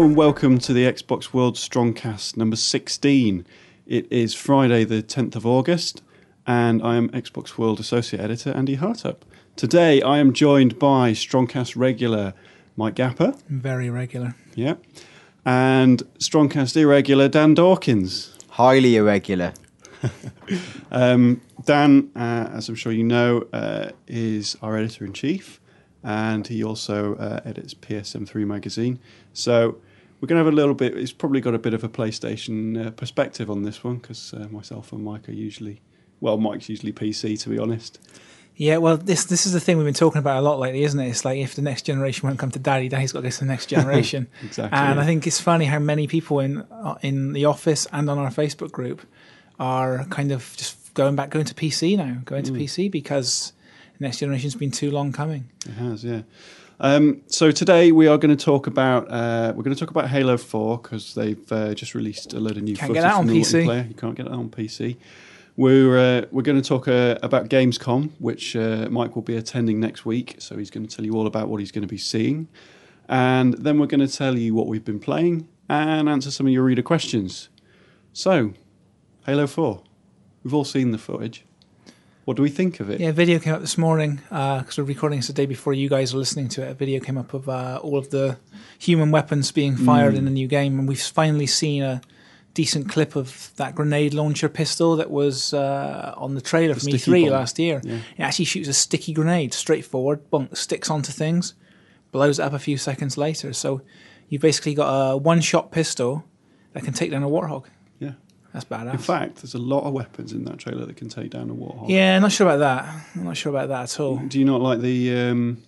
Hello and welcome to the Xbox World Strongcast number 16. It is Friday, the 10th of August, and I am Xbox World Associate Editor Andy Hartup. Today I am joined by Strongcast regular Mike Gapper, Very regular. yeah, and Strongcast irregular Dan Dawkins. Highly irregular. Um, Dan, uh, as I'm sure you know, uh, is our editor in chief, and he also uh, edits PSM3 magazine. So we're going to have a little bit. It's probably got a bit of a PlayStation uh, perspective on this one because uh, myself and Mike are usually, well, Mike's usually PC to be honest. Yeah, well, this this is the thing we've been talking about a lot lately, isn't it? It's like if the next generation won't come to daddy, daddy's got to go to the next generation. Exactly, And yeah. I think it's funny how many people in uh, in the office and on our Facebook group are kind of just going back, going to PC now, going Mm. to PC because the next generation's been too long coming. It has, yeah. Um, so today we are going to talk about uh, we're going to talk about Halo Four because they've uh, just released a load of new Can't footage get that on PC. multiplayer. You can't get it on PC. We're uh, we're going to talk uh, about Gamescom, which uh, Mike will be attending next week. So he's going to tell you all about what he's going to be seeing, and then we're going to tell you what we've been playing and answer some of your reader questions. So, Halo Four, we've all seen the footage. What do we think of it? Yeah, a video came up this morning because we're recording this the day before you guys are listening to it. A video came up of uh, all of the human weapons being fired Mm. in the new game, and we've finally seen a decent clip of that grenade launcher pistol that was uh, on the trailer The from E3 bomb. last year. Yeah. It actually shoots a sticky grenade straight forward, bunk, sticks onto things, blows it up a few seconds later. So you've basically got a one-shot pistol that can take down a warthog. That's badass. In fact, there's a lot of weapons in that trailer that can take down a warthog. yeah, I'm not sure about that. I'm not sure about that at all. Do you not like the um,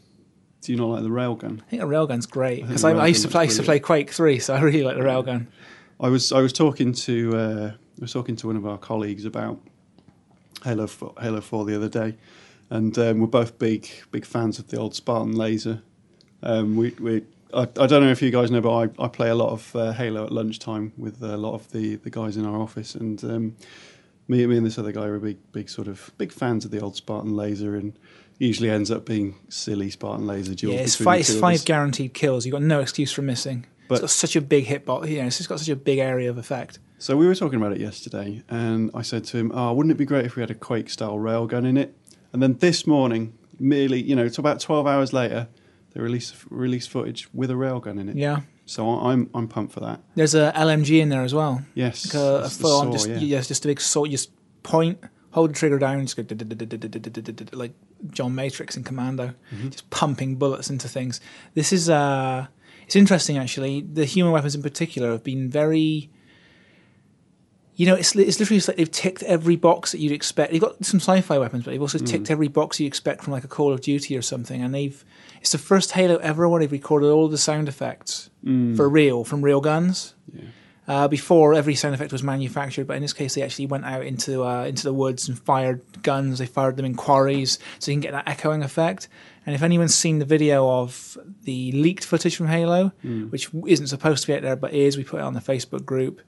Do you not like the railgun? I think a railgun's great because the I, I used to play. Used to play Quake Three, so I really like the railgun. I was I was talking to uh, I was talking to one of our colleagues about Halo 4, Halo Four the other day, and um, we're both big big fans of the old Spartan laser. Um, we we I, I don't know if you guys know, but I, I play a lot of uh, Halo at lunchtime with a lot of the, the guys in our office, and um, me me and this other guy are big big sort of big fans of the old Spartan laser, and usually ends up being silly Spartan laser duels. Yeah, it's five, it's five guaranteed kills. You've got no excuse for missing. But- it's got such a big hitbox. You know, it's just got such a big area of effect. So we were talking about it yesterday, and I said to him, "Oh, wouldn't it be great if we had a Quake-style railgun in it?" And then this morning, merely, you know, it's about twelve hours later, they released released footage with a railgun in it. Yeah, So I'm I'm pumped for that. there's a LMG in there as well. Yes, Like a, a full just yeah. it's just a big sword. You just point, hold the trigger down, just go like John Matrix in Commando, Mm-hmm. just pumping bullets into things. This is uh, it's interesting actually. The human weapons in particular have been very. You know, it's, it's literally just like they've ticked every box that you'd expect. They've got some sci-fi weapons, but they've also ticked every box you expect from like a Call of Duty or something. And they've it's the first Halo ever where they've recorded all the sound effects for real from real guns. Yeah. Uh, before every sound effect was manufactured, but in this case, they actually went out into uh, into the woods and fired guns. They fired them in quarries, so you can get that echoing effect. And if anyone's seen the video of the leaked footage from Halo, Hmm. which isn't supposed to be out there but is, we put it on the Facebook group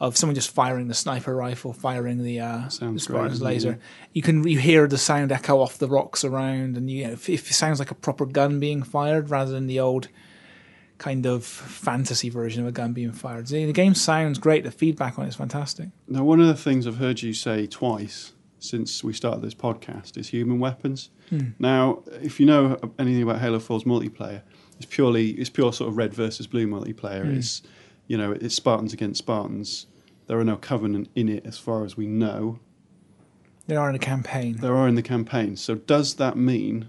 of someone just firing the sniper rifle, firing the, uh, the Sounds great, Spartan's laser. You can you hear the sound echo off the rocks around, and you know, if, if it sounds like a proper gun being fired rather than the old kind of fantasy version of a gun being fired. The, game sounds great. The feedback on it is fantastic. Now, one of the things I've heard you say twice since we started this podcast is human weapons. Hmm. Now, if you know anything about Halo 4's multiplayer, it's purely it's pure sort of red versus blue multiplayer. Hmm. It's you know it's Spartans against Spartans. There are no Covenant in it, as far as we know. They are in the campaign. There are in the campaign. So does that mean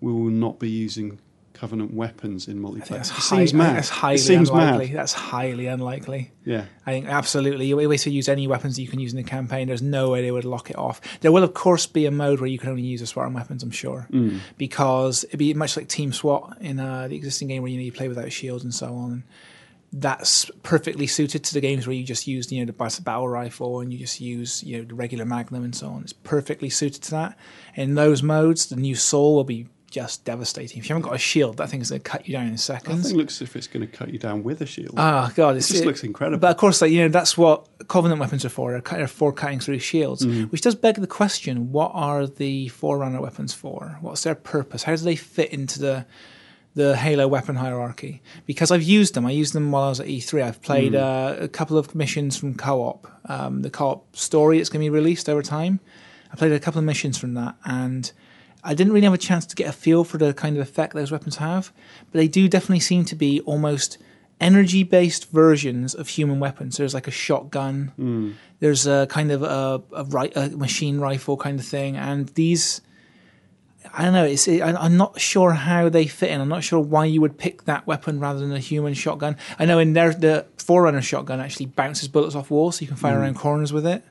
we will not be using Covenant weapons in multiplayer? that's, It high, seems mad. that's highly it seems unlikely. mad. That's highly unlikely. Yeah. I think absolutely. You always use any weapons that you can use in the campaign. There's no way they would lock it off. There will, of course, be a mode where you can only use the Spartan weapons. I'm sure, Mm. because it'd be much like Team SWAT in uh, the existing game where you know you play without shields and so on. That's perfectly suited to the games where you just use you know the battle rifle and you just use you know the regular Magnum and so on. It's perfectly suited to that. In those modes, the new SAW will be just devastating. If you haven't got a shield, that thing is going to cut you down in seconds. think it looks as if it's going to cut you down with a shield. Ah, God, it just looks incredible. But of course, like you know, that's what Covenant weapons are for. They're for cutting through shields, Mm-hmm. which does beg the question: What are the Forerunner weapons for? What's their purpose? How do they fit into the the Halo weapon hierarchy because I've used them. I used them while I was at E3. I've played uh, a couple of missions from co-op, um, the co-op story that's going to be released over time. I played a couple of missions from that, and I didn't really have a chance to get a feel for the kind of effect those weapons have. But they do definitely seem to be almost energy-based versions of human weapons. There's like a shotgun. There's a kind of a, a, ri- a machine rifle kind of thing, and these. I don't know. It's. I'm not sure how they fit in. I'm not sure why you would pick that weapon rather than a human shotgun. I know in there the Forerunner shotgun actually bounces bullets off walls, so you can fire around corners with it.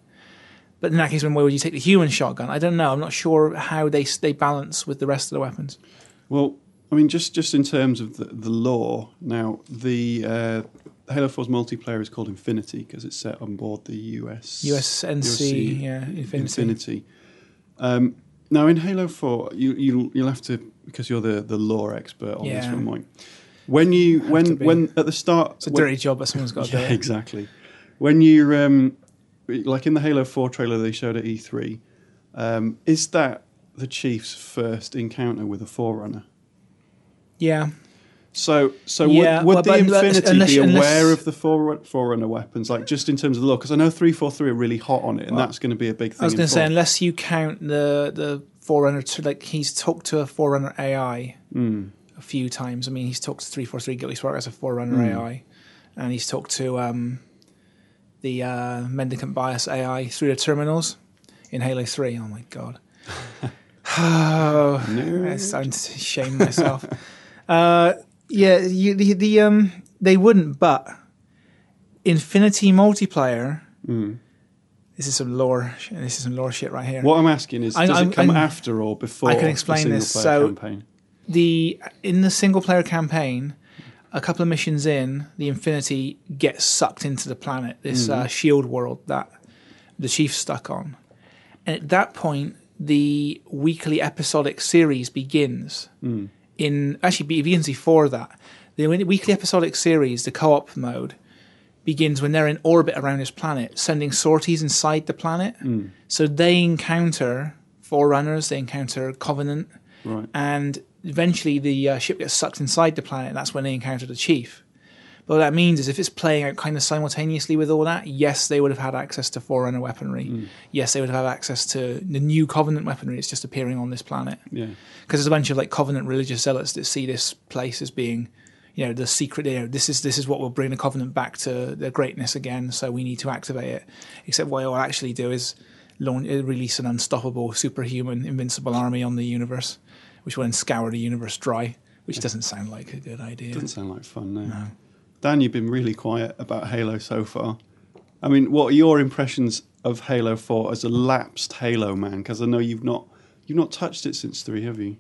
But in that case, when why would you take the human shotgun? I don't know. I'm not sure how they they balance with the rest of the weapons. Well, I mean, just just in terms of the, the lore, now the uh, Halo 4's multiplayer is called Infinity because it's set on board the US USNC, USC yeah, Infinity. Infinity. Um, now in Halo 4, you you you'll have to because you're the, the lore expert on this one, Mike. When you when when at the start, It's a when- dirty job, but someone's got to do yeah, it. exactly. When you um, like in the Halo Four trailer they showed at E3, um, is that the Chief's first encounter with a Forerunner? Yeah, So, so Yeah, would, would well, the Infinity unless- be unless- aware of the Forerunner, Forerunner weapons, like just in terms of the lore? Because I know three four three are really hot on it, and Well, that's going to be a big thing. I was going to say, unless you count the the Forerunner, to, like he's talked to a Forerunner AI Mm. a few times. I mean, he's talked to three four three Guilty Spark as a Forerunner Mm. AI, and he's talked to um, the uh, Mendicant Bias AI through the terminals in Halo Three. Oh my god! oh, time to shame myself. uh, yeah, you, the the um they wouldn't, but Infinity multiplayer. Mm. This is some lore. This is some lore shit right here. What I'm asking is, does I'm- it come I'm- after or before? I can explain the this. So- campaign? the in the single player campaign, a couple of missions in, the Infinity gets sucked into the planet, this uh, shield world that the Chief's stuck on, and at that point, the weekly episodic series begins. In actually, it begins before that. The weekly episodic series, the co-op mode, begins when they're in orbit around this planet, sending sorties inside the planet. So they encounter forerunners, they encounter Covenant, Right. and eventually the uh, ship gets sucked inside the planet. And that's when they encounter the chief. But what that means is if it's playing out kind of simultaneously with all that, yes, they would have had access to Forerunner weaponry. Yes, they would have had access to the new Covenant weaponry that's just appearing on this planet. Yeah. Because there's a bunch of like Covenant religious zealots that see this place as being, you know, the secret. You know, this is this is what will bring the Covenant back to their greatness again. So we need to activate it. Except what it will actually do is launch, uh, release an unstoppable, superhuman, invincible army on the universe, which will then scour the universe dry. Which doesn't sound like a good idea. Doesn't sound like fun, no. Dan, you've been really quiet about Halo so far. I mean, what are your impressions of Halo Four as a lapsed Halo man? Because I know you've not you've not touched it since three, have you?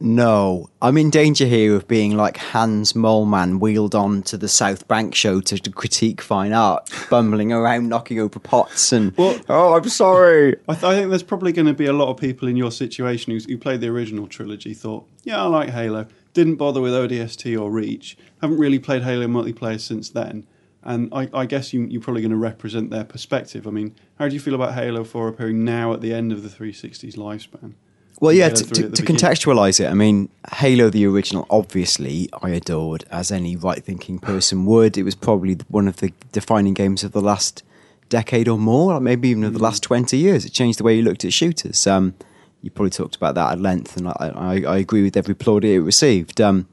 No, I'm in danger here of being like Hans Moleman wheeled on to the South Bank show to, to critique fine art, bumbling around, knocking over pots, and Well- oh, I'm sorry. I, th- I think there's probably going to be a lot of people in your situation who, who played the original trilogy, thought, yeah, I like Halo, didn't bother with ODST or Reach, haven't really played Halo multiplayer since then. And I, I guess you, you're probably going to represent their perspective. I mean, how do you feel about Halo 4 appearing now at the end of the 360's lifespan? Well, yeah, to, to, to contextualize it, I mean, Halo the original, obviously, I adored, as any right thinking person would. It was probably one of the defining games of the last decade or more, or maybe even of the last 20 years. It changed the way you looked at shooters. Um, you probably talked about that at length, and I, I, I agree with every plaudit it received. Um,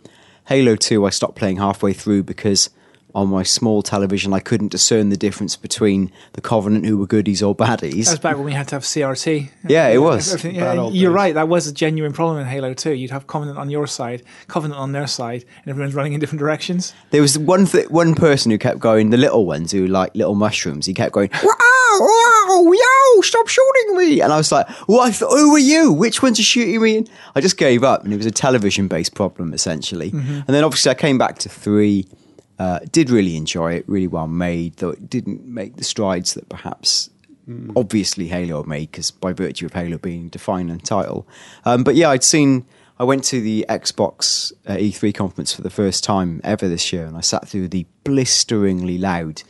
Halo 2, I stopped playing halfway through because on my small television, I couldn't discern the difference between the Covenant, who were goodies or baddies. That was back when we had to have CRT. Yeah, it was. Yeah, you're right. That was a genuine problem in Halo 2. You'd have Covenant on your side, Covenant on their side, and everyone's running in different directions. There was one th- one person who kept going, the little ones who like little mushrooms. He kept going, wow, wow, yo, stop shooting me! And I was like, what? Who are you? Which ones are shooting me? And I just gave up, and it was a television based problem essentially. Mm-hmm. And then obviously I came back to three. Uh, did really enjoy it, really well made, though it didn't make the strides that perhaps obviously Halo made, because by virtue of Halo being defining title. Um, but yeah, I'd seen. I went to the Xbox uh, E3 conference for the first time ever this year, and I sat through the blisteringly loud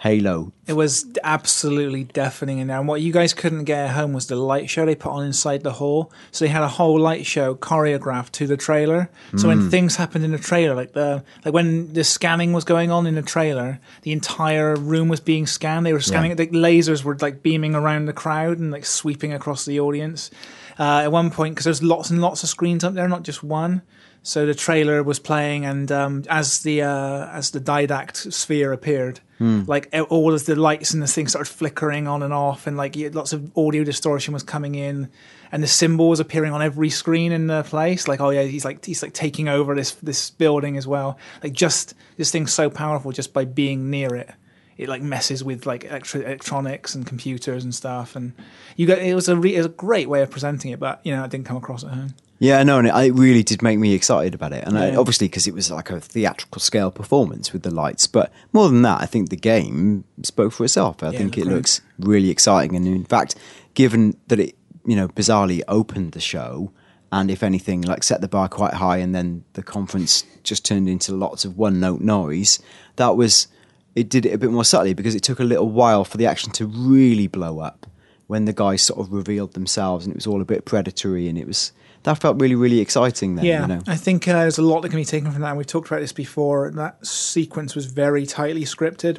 Halo It was absolutely deafening in there. And what you guys couldn't get at home was the light show they put on inside the hall. So they had a whole light show choreographed to the trailer. So when things happened in the trailer, like the like when the scanning was going on in the trailer, the entire room was being scanned. They were scanning it. The lasers were like beaming around the crowd and like sweeping across the audience. Uh, at one point, because there's lots and lots of screens up there, not just one. So the trailer was playing, and um, as the uh, as the didact sphere appeared, like e- all of the lights and the things started flickering on and off, and like you lots of audio distortion was coming in, and the symbol was appearing on every screen in the place. Like, oh yeah, he's like he's like taking over this this building as well. Like, just this thing's so powerful just by being near it. It like messes with like electri- electronics and computers and stuff, and you got it was a re- it was a great way of presenting it, but you know it didn't come across at home. Yeah, no, and it, it really did make me excited about it, and I, obviously because it was like a theatrical scale performance with the lights. But more than that, I think the game spoke for itself. I Yeah, think it it looks really exciting, and in fact, given that it you know bizarrely opened the show, and if anything, like set the bar quite high, and then the conference just turned into lots of one note noise. That was it did it a bit more subtly because it took a little while for the action to really blow up when the guys sort of revealed themselves and it was all a bit predatory and it was that felt really really exciting then Yeah, you know I think uh, there's a lot that can be taken from that. And we've talked about this before. That sequence was very tightly scripted.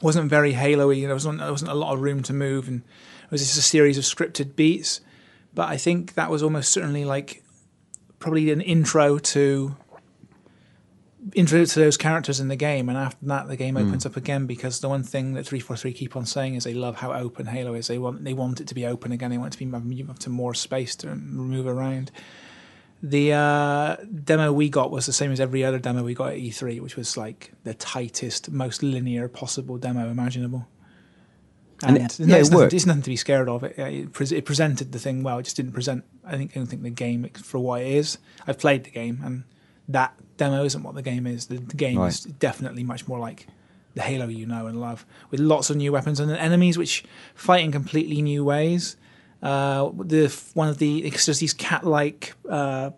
wasn't very Halo-y. There wasn't there wasn't a lot of room to move, and it was just a series of scripted beats. But I think that was almost certainly like probably an intro to intro to those characters in the game, and after that, the game opens up again because the one thing that three four three keep on saying is they love how open Halo is. They want they want it to be open again. They want it to be move to more space to move around. The uh, demo we got was the same as every other demo we got at E3, which was like the tightest, most linear possible demo imaginable. And And, it- no, yeah, it's, it nothing, worked. it's nothing to be scared of. It, it, pre- it presented the thing well. It just didn't present. I think I don't think the game for what it is. I've played the game, and that demo isn't what the game is. The, the game is definitely much more like the Halo you know and love, with lots of new weapons and enemies which fight in completely new ways. Uh, the one of the there's these cat-like uh,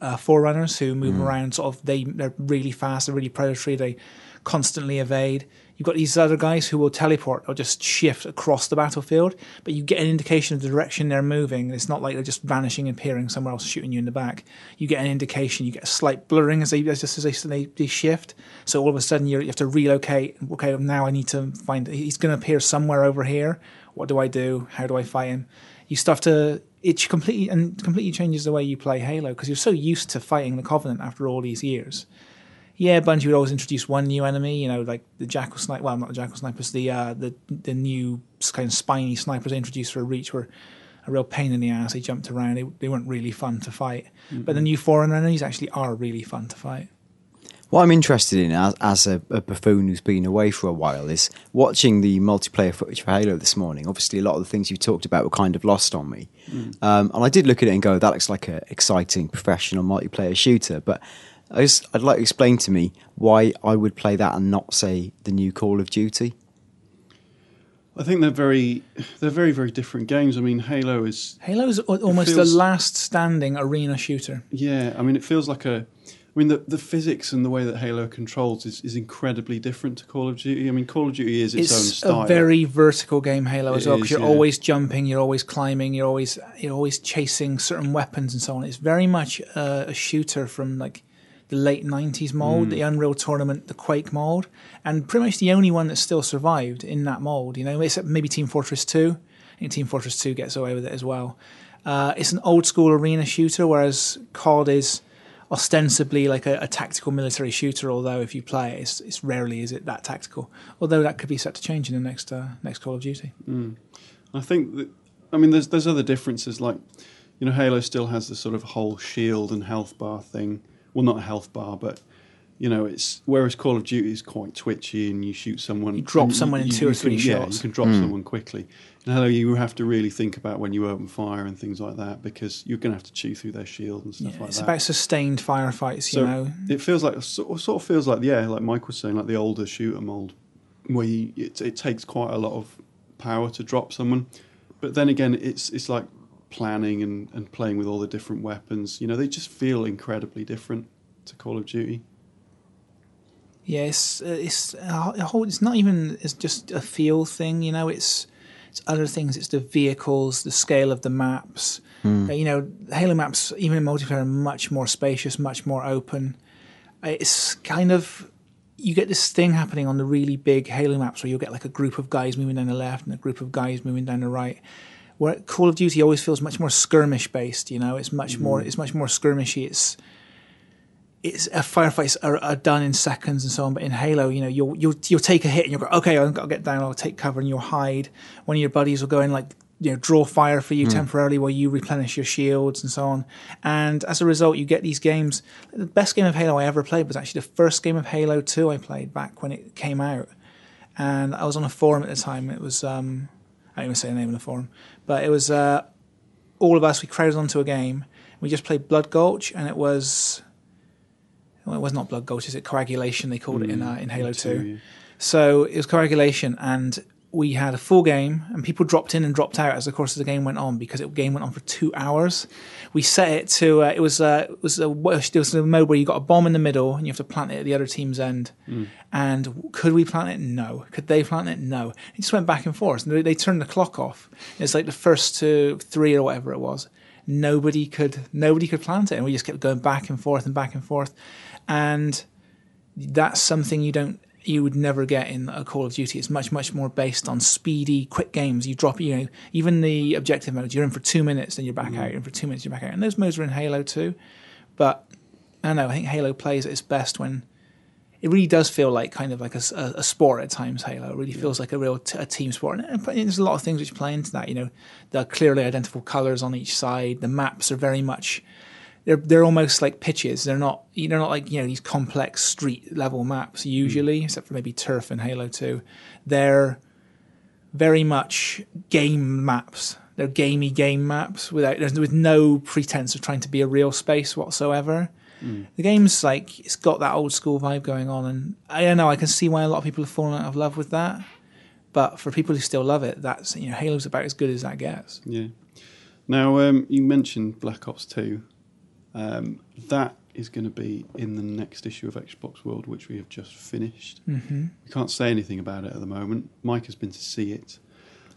uh, forerunners who move around. Sort of they they're really fast. They're really predatory. They constantly evade. You've got these other guys who will teleport or just shift across the battlefield, but you get an indication of the direction they're moving. It's not like they're just vanishing and appearing somewhere else, shooting you in the back. You get an indication. You get a slight blurring as they just as they, they, shift. So all of a sudden you have to relocate. Okay, now I need to find. He's going to appear somewhere over here. What do I do? How do I fight him? You have to. It completely and completely changes the way you play Halo because you're so used to fighting the Covenant after all these years yeah, Bungie would always introduce one new enemy, you know, like the Jackal Sniper. Well, not the Jackal Snipers, the uh, the the new kind of spiny snipers they introduced for Reach were a real pain in the ass. They jumped around. They, they weren't really fun to fight. But the new Forerunner enemies actually are really fun to fight. What I'm interested in as, as a, a buffoon who's been away for a while is watching the multiplayer footage for Halo this morning. Obviously, a lot of the things you talked about were kind of lost on me. Um, and I did look at it and go, that looks like an exciting professional multiplayer shooter. But I just, I'd like to explain to me why I would play that and not, say, the new Call of Duty. I think they're very, they're very, very different games. I mean, Halo is, Halo is almost feels- the last standing arena shooter. yeah. I mean, it feels like a. I mean, the, the physics and the way that Halo controls is, is incredibly different to Call of Duty. I mean, Call of Duty is its, own style. It's a very vertical game, Halo, as It well, because you're yeah. always jumping, you're always climbing, you're always you're always chasing certain weapons and so on. It's very much uh, a shooter from like the late '90s mold, Mm. the Unreal Tournament, the Quake mold, and pretty much the only one that still survived in that mold. You know, except maybe Team Fortress 2. I think Team Fortress 2 gets away with it as well. Uh, it's an old school arena shooter, whereas COD is ostensibly like a, a tactical military shooter. Although if you play it, it's, it's rarely is it that tactical. Although that could be set to change in the next uh, next Call of Duty. I think that, I mean, there's there's other differences. Like, you know, Halo still has the sort of whole shield and health bar thing. Well, not a health bar, but you know, it's whereas Call of Duty is quite twitchy, and you shoot someone, You drop and someone in two or three can, Yeah, shots. you can drop hmm. someone quickly. In Halo, you have to really think about when you open fire and things like that because you're going to have to chew through their shield and stuff Yeah, like it's that. It's about sustained firefights. You So know, it feels like sort sort of feels like yeah, like Mike was saying, like the older shooter mold, where you, it, it takes quite a lot of power to drop someone, but then again, it's it's like planning and, and playing with all the different weapons. You know, they just feel incredibly different to Call of Duty. Yeah, it's uh, it's a whole. It's not even. It's just a feel thing. You know, it's it's other things. It's the vehicles, the scale of the maps. Uh, you know, Halo maps, even in multiplayer, are much more spacious, much more open. It's kind of you get this thing happening on the really big Halo maps where you'll get like a group of guys moving down the left and a group of guys moving down the right. Where Call of Duty always feels much more skirmish based. You know, it's much more. It's much more skirmishy. It's it's uh, firefights are, are done in seconds and so on. But in Halo, you know, you'll you'll you'll take a hit and you'll go, okay, I'll, I'll get down, I'll take cover, and you'll hide. One of your buddies will go in like you know draw fire for you temporarily while you replenish your shields and so on. And as a result, you get these games. The best game of Halo I ever played was actually the first game of Halo Two I played back when it came out. And I was on a forum at the time. It was um, I don't even say the name of the forum, but it was uh, all of us. We crowded onto a game. We just played Blood Gulch, and it was well, it was not blood gulch, is it coagulation? They called it in uh, in Halo Two. yeah. So it was coagulation, and we had a full game, and people dropped in and dropped out as the course of the game went on because the game went on for two hours. We set it to uh, it was uh, it was a there was a mode where you got a bomb in the middle and you have to plant it at the other team's end. And could we plant it? No. Could they plant it? No. It just went back and forth. And they, they turned the clock off. It's like the first to three or whatever it was. Nobody could nobody could plant it, and we just kept going back and forth and back and forth and that's something you don't you would never get in a Call of Duty. It's much much more based on speedy, quick games. You drop, you know, even the objective modes. You're in for two minutes, then you're back mm. out. You're in for two minutes, you're back out. And those modes are in Halo too. But I don't know. I think Halo plays at its best when it really does feel like kind of like a, a, a sport at times. Halo it really feels like a real t- a team sport, and, and there's a lot of things which play into that. You know, the clearly identifiable colors on each side. The maps are very much they're they're almost like pitches. They're not they're not like you know these complex street level maps usually, except for maybe Turf and Halo Two. They're very much game maps. They're gamey game maps without there's with no pretense of trying to be a real space whatsoever. The game's like it's got that old school vibe going on, and I don't know. I can see why a lot of people have fallen out of love with that. But for people who still love it, that's you know Halo's about as good as that gets. Yeah. Now, um, you mentioned Black Ops 2. Um, that is going to be in the next issue of Xbox World, which we have just finished. Mm-hmm. We can't say anything about it at the moment. Mike has been to see it.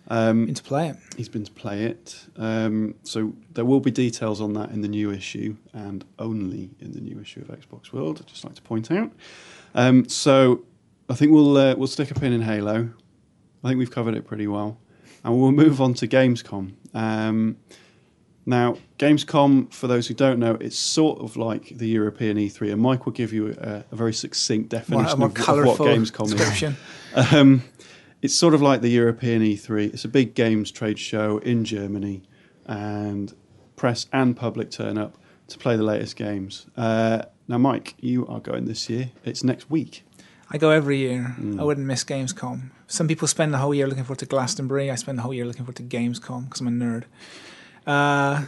Um, to play it. he's been to play it. Um, so there will be details on that in the new issue and only in the new issue of Xbox World. I'd just like to point out. Um, so I think we'll uh, we'll stick a pin in Halo. I think we've covered it pretty well, and we'll move on to Gamescom. Um, now, Gamescom, for those who don't know, it's sort of like the European E3, and Mike will give you a, a very succinct definition of, of what Gamescom is. Um, it's sort of like the European E3. It's a big games trade show in Germany, and press and public turn up to play the latest games. Uh, now, Mike, you are going this year. It's next week. I go every year. Mm. I wouldn't miss Gamescom. Some people spend the whole year looking forward to Glastonbury. I spend the whole year looking forward to Gamescom because I'm a nerd. Uh,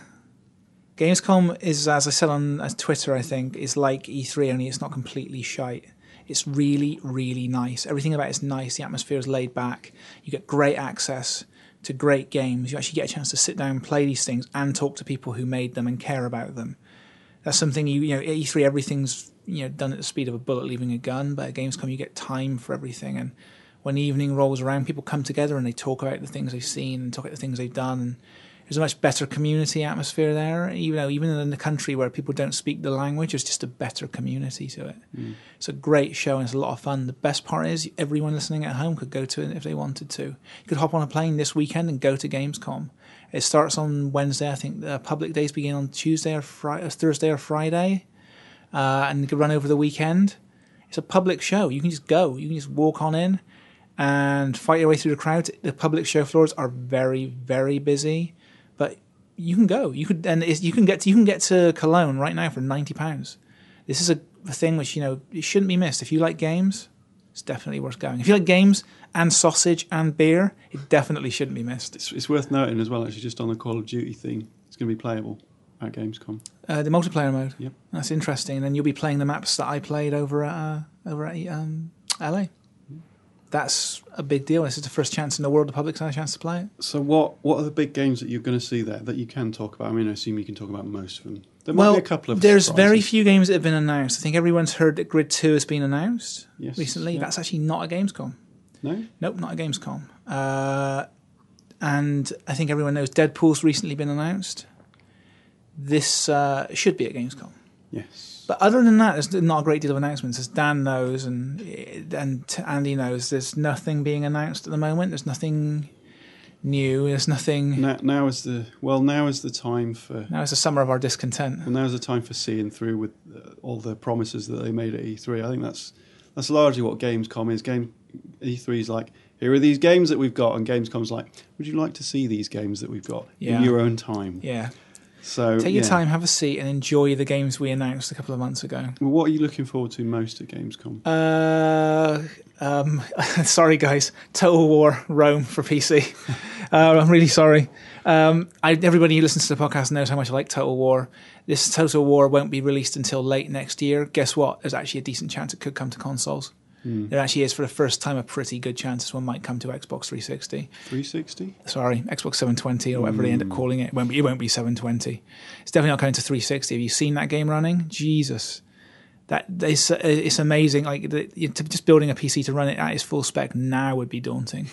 Gamescom is, as I said on Twitter, I think, is like E3, only it's not completely shite. It's really, really nice. Everything about it's nice. The atmosphere is laid back. You get great access to great games. You actually get a chance to sit down and play these things and talk to people who made them and care about them. That's something you you know E3 everything's you know done at the speed of a bullet leaving a gun, but at Gamescom you get time for everything. And when evening rolls around, people come together and they talk about the things they've seen and talk about the things they've done. And there's a much better community atmosphere there. Even though even in the country where people don't speak the language, there's just a better community to it. It's a great show and it's a lot of fun. The best part is everyone listening at home could go to it if they wanted to. You could hop on a plane this weekend and go to Gamescom. It starts on Wednesday. I think the public days begin on Tuesday or Friday, Thursday or Friday, uh, and you can run over the weekend. It's a public show. You can just go. You can just walk on in and fight your way through the crowd. The public show floors are very, very busy, you can go. You could and you can get to, you can get to Cologne right now for ninety pounds. This is a, a thing which you know it shouldn't be missed. If you like games, it's definitely worth going. If you like games and sausage and beer, it definitely shouldn't be missed. It's, it's worth noting as well, actually, just on the Call of Duty thing, it's going to be playable at Gamescom. Uh, the multiplayer mode. Yep. That's interesting. And then you'll be playing the maps that I played over at uh, over at um, LA. That's a big deal. This is the first chance in the world the public's had a chance to play it. So what what are the big games that you're going to see there that you can talk about? I mean, I assume you can talk about most of them. There might well, be a couple of. there's very few games that have been announced. I think everyone's heard that Grid Two has been announced Yes, recently. yeah. That's actually not a Gamescom. No, Nope, not a Gamescom. Uh, and I think everyone knows Deadpool's recently been announced. This uh, should be at Gamescom. yes, But other than that, there's not a great deal of announcements. As Dan knows and and Andy knows, there's nothing being announced at the moment. There's nothing new. There's nothing. now, now is the well. Now is the time for. Now is the summer of our discontent. And is the time for seeing through with uh, all the promises that they made at E3. I think that's that's largely what Gamescom is. Game E3 is like, here are these games that we've got, and Gamescom's like, would you like to see these games that we've got Yeah. in your own time? Yeah. So Take your yeah. time, have a seat, and enjoy the games we announced a couple of months ago. Well, what are you looking forward to most at Gamescom? Uh, um, sorry, guys. Total War Rome for PC. uh, I'm really sorry. Um, I, everybody who listens to the podcast knows how much I like Total War. This Total War won't be released until late next year. Guess what? There's actually a decent chance it could come to consoles. Mm. There actually is, for the first time, a pretty good chance this one might come to Xbox 360. 360. Sorry, Xbox 720 or whatever they end up mm. calling it. It won't be, it won't be 720. It's definitely not coming to 360. Have you seen that game running? Jesus, that it's uh, it's amazing. Like the, to, just building a PC to run it at its full spec now would be daunting.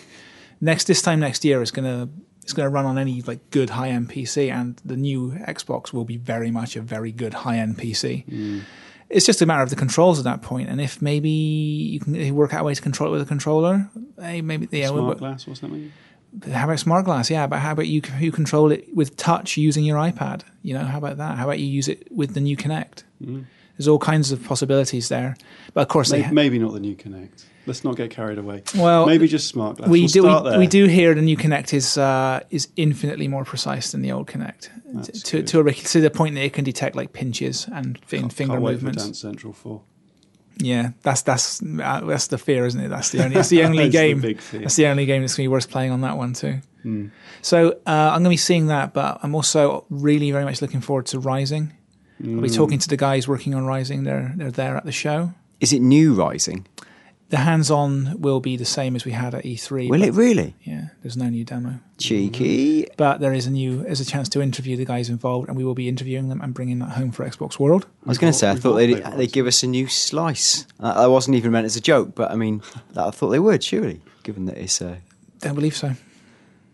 Next this time next year, it's gonna it's gonna run on any like good high end PC, and the new Xbox will be very much a very good high end PC. Mm. It's just a matter of the controls at that point, and if maybe you can work out a way to control it with a controller, hey, maybe yeah, we'll- Smart glass or something. how about smart glass? Yeah, but how about you you control it with touch using your iPad? You know, how about that? How about you use it with the new Kinect? Mm. There's all kinds of possibilities there, but of course they. Maybe, maybe not the new Kinect. Let's not get carried away. Well, maybe just smart glass. we We'll do start we, there. we do hear the new Kinect is uh, is infinitely more precise than the old Kinect That's to good. to, a, ric- to the point that it can detect like pinches and fin- Can't- finger can't wait movements. For Dance Central Four. Yeah, that's that's uh, that's the fear, isn't it? That's the only that's the only That's the game. big fear. That's the only game that's going to be worth playing on that one too. Hmm. So uh, I'm going to be seeing that, but I'm also really very much looking forward to Rising. I'll Hmm. be talking to the guys working on Rising. They're they're there at the show. Is it new Rising? The hands-on will be the same as we had at E3. Will it really? Yeah, there's no new demo, Cheeky. but there is a new. There's a chance to interview the guys involved, and we will be interviewing them and bringing that home for Xbox World. I was going to say, I thought they'd, they'd give us a new slice. Uh, that wasn't even meant as a joke, but I mean, I thought they would, surely, given that it's a Don't believe so.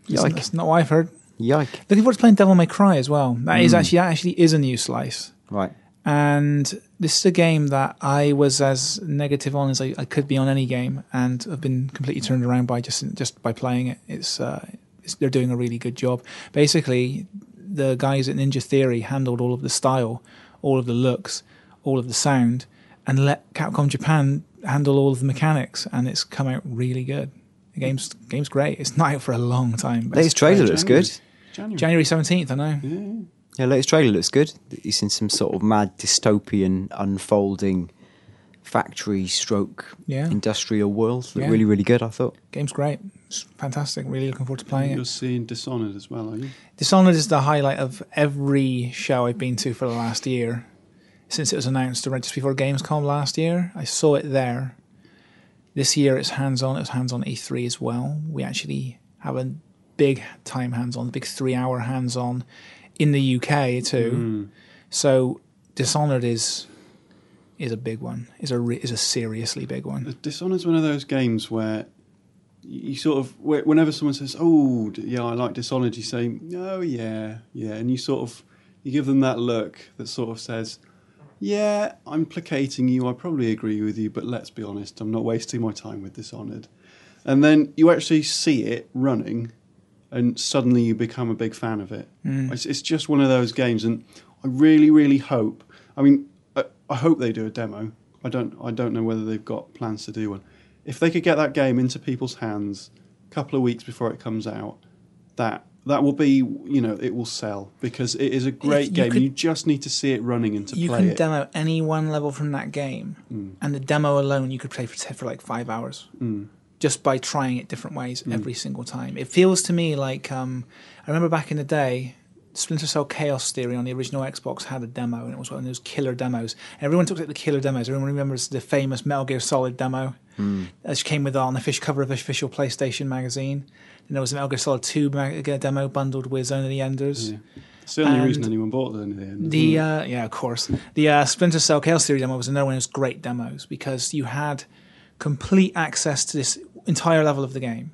That's, Yike. that's not what I've heard. yike. Looking forward to playing Devil May Cry as well. That is Mm. actually that actually is a new slice. Right. And this is a game that I was as negative on as I, I could be on any game, and I've been completely turned around by just just by playing it. It's, uh, it's they're doing a really good job. Basically, the guys at Ninja Theory handled all of the style, all of the looks, all of the sound, and let Capcom Japan handle all of the mechanics, and it's come out really good. The game's game's great. It's not out for a long time. But Latest it's trailer great. looks good. January. January seventeenth. I know. Yeah. Yeah, latest trailer looks good. It's in some sort of mad dystopian unfolding factory stroke Yeah. industrial world. Looked Yeah. really, really good, I thought. Game's great. It's fantastic. Really looking forward to playing it. You're seeing Dishonored as well, are you? Dishonored is the highlight of every show I've been to for the last year. Since it was announced around just before Gamescom last year, I saw it there. This year it's hands on. It was hands on E3 as well. We actually have a big time hands on, big three hour hands on in the UK too. Mm. So Dishonored is is a big one. Is a re- is a seriously big one. Dishonored's one of those games where you sort of whenever someone says, "Oh, yeah, I like Dishonored," you say, "Oh, yeah, yeah," and you sort of you give them that look that sort of says, "Yeah, I'm placating you. I probably agree with you, but let's be honest, I'm not wasting my time with Dishonored." And then you actually see it running, and suddenly you become a big fan of it. It's, it's just one of those games, and I really, really hope. I mean, I, I hope they do a demo. I don't. I don't know whether they've got plans to do one. If they could get that game into people's hands a couple of weeks before it comes out, that that will be. You know, it will sell because it is a great you game. could- you just need to see it running and to you play can it. Mm. demo any one level from that game, and the demo alone you could play for for like five hours, just by trying it different ways Mm. every single time. It feels to me like um, I remember back in the day Splinter Cell Chaos Theory on the original Xbox had a demo, and it was one of those killer demos. Everyone talks about the killer demos. Everyone remembers the famous Metal Gear Solid demo, which came with on the fish cover of the official PlayStation magazine. Then there was a Metal Gear Solid 2 uh, demo bundled with Zone of the Enders. Yeah. It's the only And reason anyone bought in the end. The uh, yeah, of course. The uh, Splinter Cell Chaos Theory demo was another one of those great demos because you had complete access to this entire level of the game,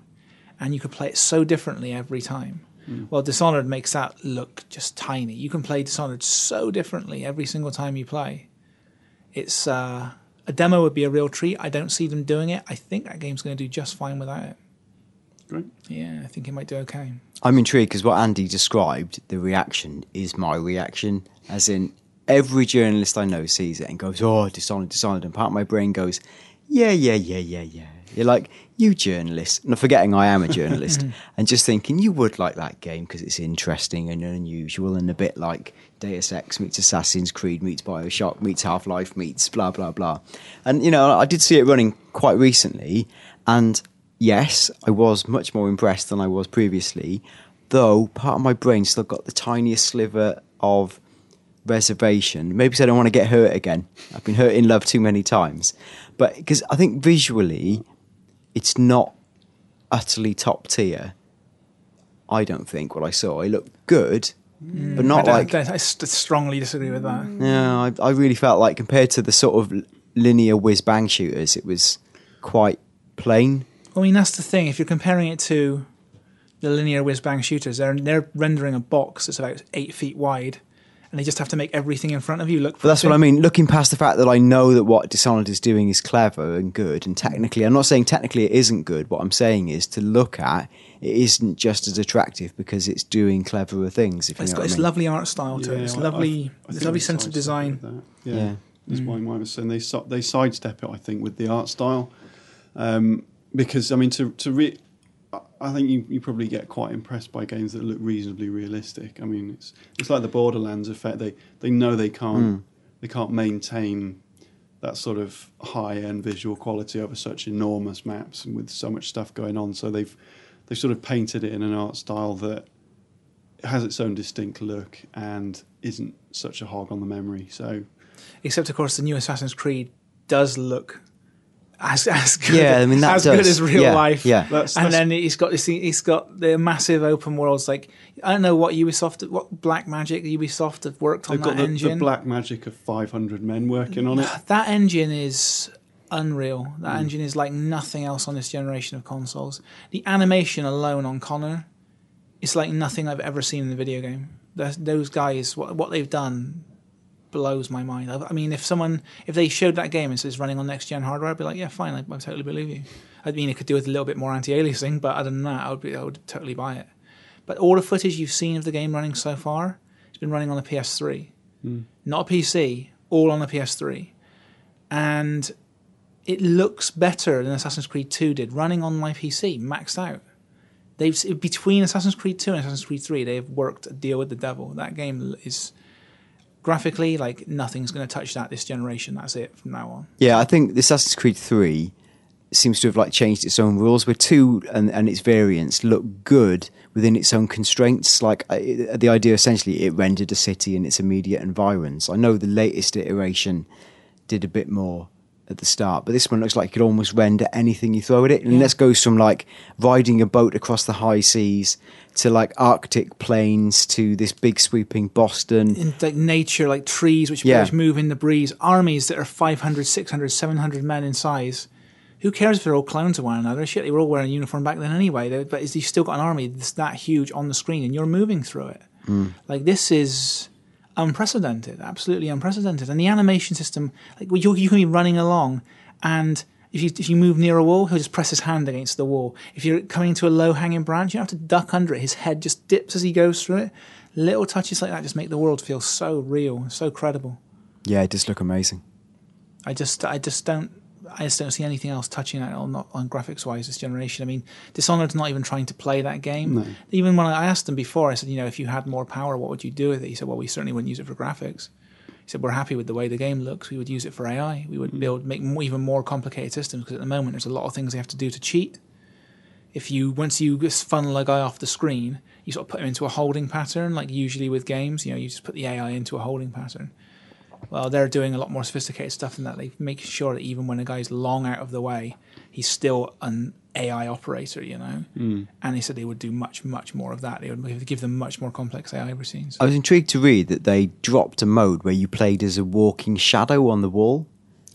and you could play it so differently every time. Well, Dishonored makes that look just tiny. You can play Dishonored so differently every single time you play. It's uh, a demo would be a real treat. I don't see them doing it. I think that game's going to do just fine without it. Great. Yeah, I think it might do okay. I'm intrigued because what Andy described, the reaction is my reaction. As in, every journalist I know sees it and goes, "Oh, Dishonored, Dishonored," and part of my brain goes, "Yeah, yeah, yeah, yeah, yeah." You're like, you journalist, not forgetting I am a journalist, and just thinking you would like that game because it's interesting and unusual and a bit like Deus Ex meets Assassin's Creed meets Bioshock meets Half Life meets blah blah blah. And you know, I did see it running quite recently, and yes, I was much more impressed than I was previously, though part of my brain still got the tiniest sliver of reservation. Maybe because I don't want to get hurt again. I've been hurt in love too many times. But because I think visually, it's not utterly top tier. I don't think what I saw. It looked good, mm. but not don't- like. I, I strongly disagree with that. Yeah, I, I really felt like compared to the sort of linear whiz bang shooters, it was quite plain. I mean, that's the thing. If you're comparing it to the linear whiz bang shooters, they're they're rendering a box that's about eight feet wide, and they just have to make everything in front of you look. But that's what I mean. Looking past the fact that I know that what Dishonored is doing is clever and good, and technically, I'm not saying technically it isn't good. What I'm saying is to look at, it isn't just as attractive because it's doing cleverer things. If you It's know got what this I mean. lovely art style to it. It's I- I- lovely. I It's lovely sense of design. that. Yeah, Yeah. that's why Mike was saying they they sidestep it. I think with the art style, um, because I mean to to re- I- I think you, you probably get quite impressed by games that look reasonably realistic. I mean, it's it's like the Borderlands effect. They they know they can't hmm. they can't maintain that sort of high end visual quality over such enormous maps and with so much stuff going on. So they've they've sort of painted it in an art style that has its own distinct look and isn't such a hog on the memory. So Except, of course, the new Assassin's Creed does look as as good. Yeah, I mean, that as good does. as real Yeah, life. yeah. That's- and that's- then he's got this. He's got the massive open worlds. Like I don't know what Ubisoft, what Black Magic Ubisoft have worked on they've that got the, the black magic of 500 men working on it. That engine is unreal. That Mm. engine is like nothing else on this generation of consoles. The animation alone on Connor, it's like nothing I've ever seen in a video game. Those- Those guys, what, what they've done, blows my mind. I I mean, if someone, if they showed that game and says it's running on next gen hardware, I'd be like, yeah, fine, I, I totally believe you. I mean, it could do with a little bit more anti-aliasing, but other than that, I would be, I would totally buy it. But all the footage you've seen of the game running so far, it's been running on a PS3, hmm. not a PC, all on a PS3 and it looks better than Assassin's Creed 2 did, running on my PC, maxed out. They've between Assassin's Creed 2 and Assassin's Creed 3, they've worked a deal with the devil. That game is graphically like nothing's going to touch that this generation. That's it from now on. Yeah, I think the Assassin's Creed 3 seems to have like changed its own rules where 2 and, and its variants look good within its own constraints like the idea essentially it rendered a city in its immediate environs i know the latest iteration did a bit more at the start but this one looks like it could almost render anything you throw at it and Yeah. this goes from like riding a boat across the high seas to like arctic plains to this big sweeping boston In like nature, like trees which, Yeah. which move in the breeze, armies that are 500, 600, 700 men in size. Who cares if they're all clowns to one another? Shit, they were all wearing uniform back then anyway. But you've still got an army that's that huge on the screen and you're moving through it. Hmm. Like this is unprecedented, absolutely unprecedented. And the animation system, like you, you can be running along, and if you if you move near a wall, he'll just press his hand against the wall. If you're coming to a low hanging branch, you don't have to duck under it. His head just dips as he goes through it. Little touches like that just make the world feel so real, so credible. yeah it does look amazing I just I just don't I just don't see anything else touching that on on graphics wise this generation. I mean, Dishonored's not even trying to play that game. No. Even when I asked him before, I said, you know, if you had more power, what would you do with it? He said, well, we certainly wouldn't use it for graphics. He said, we're happy with the way the game looks. We would use it for AI. We would mm. build make more, even more complicated systems because at the moment there's a lot of things they have to do to cheat. if you once you just funnel a guy off the screen, you sort of put him into a holding pattern, like usually with games, you know, you just put the AI into a holding pattern. Well, they're doing a lot more sophisticated stuff than that. They make sure that even when a guy's long out of the way, he's still an AI operator, you know. Mm. And they said they would do much, much more of that. They would give them much more complex AI routines. I was intrigued to read that they dropped a mode where you played as a walking shadow on the wall.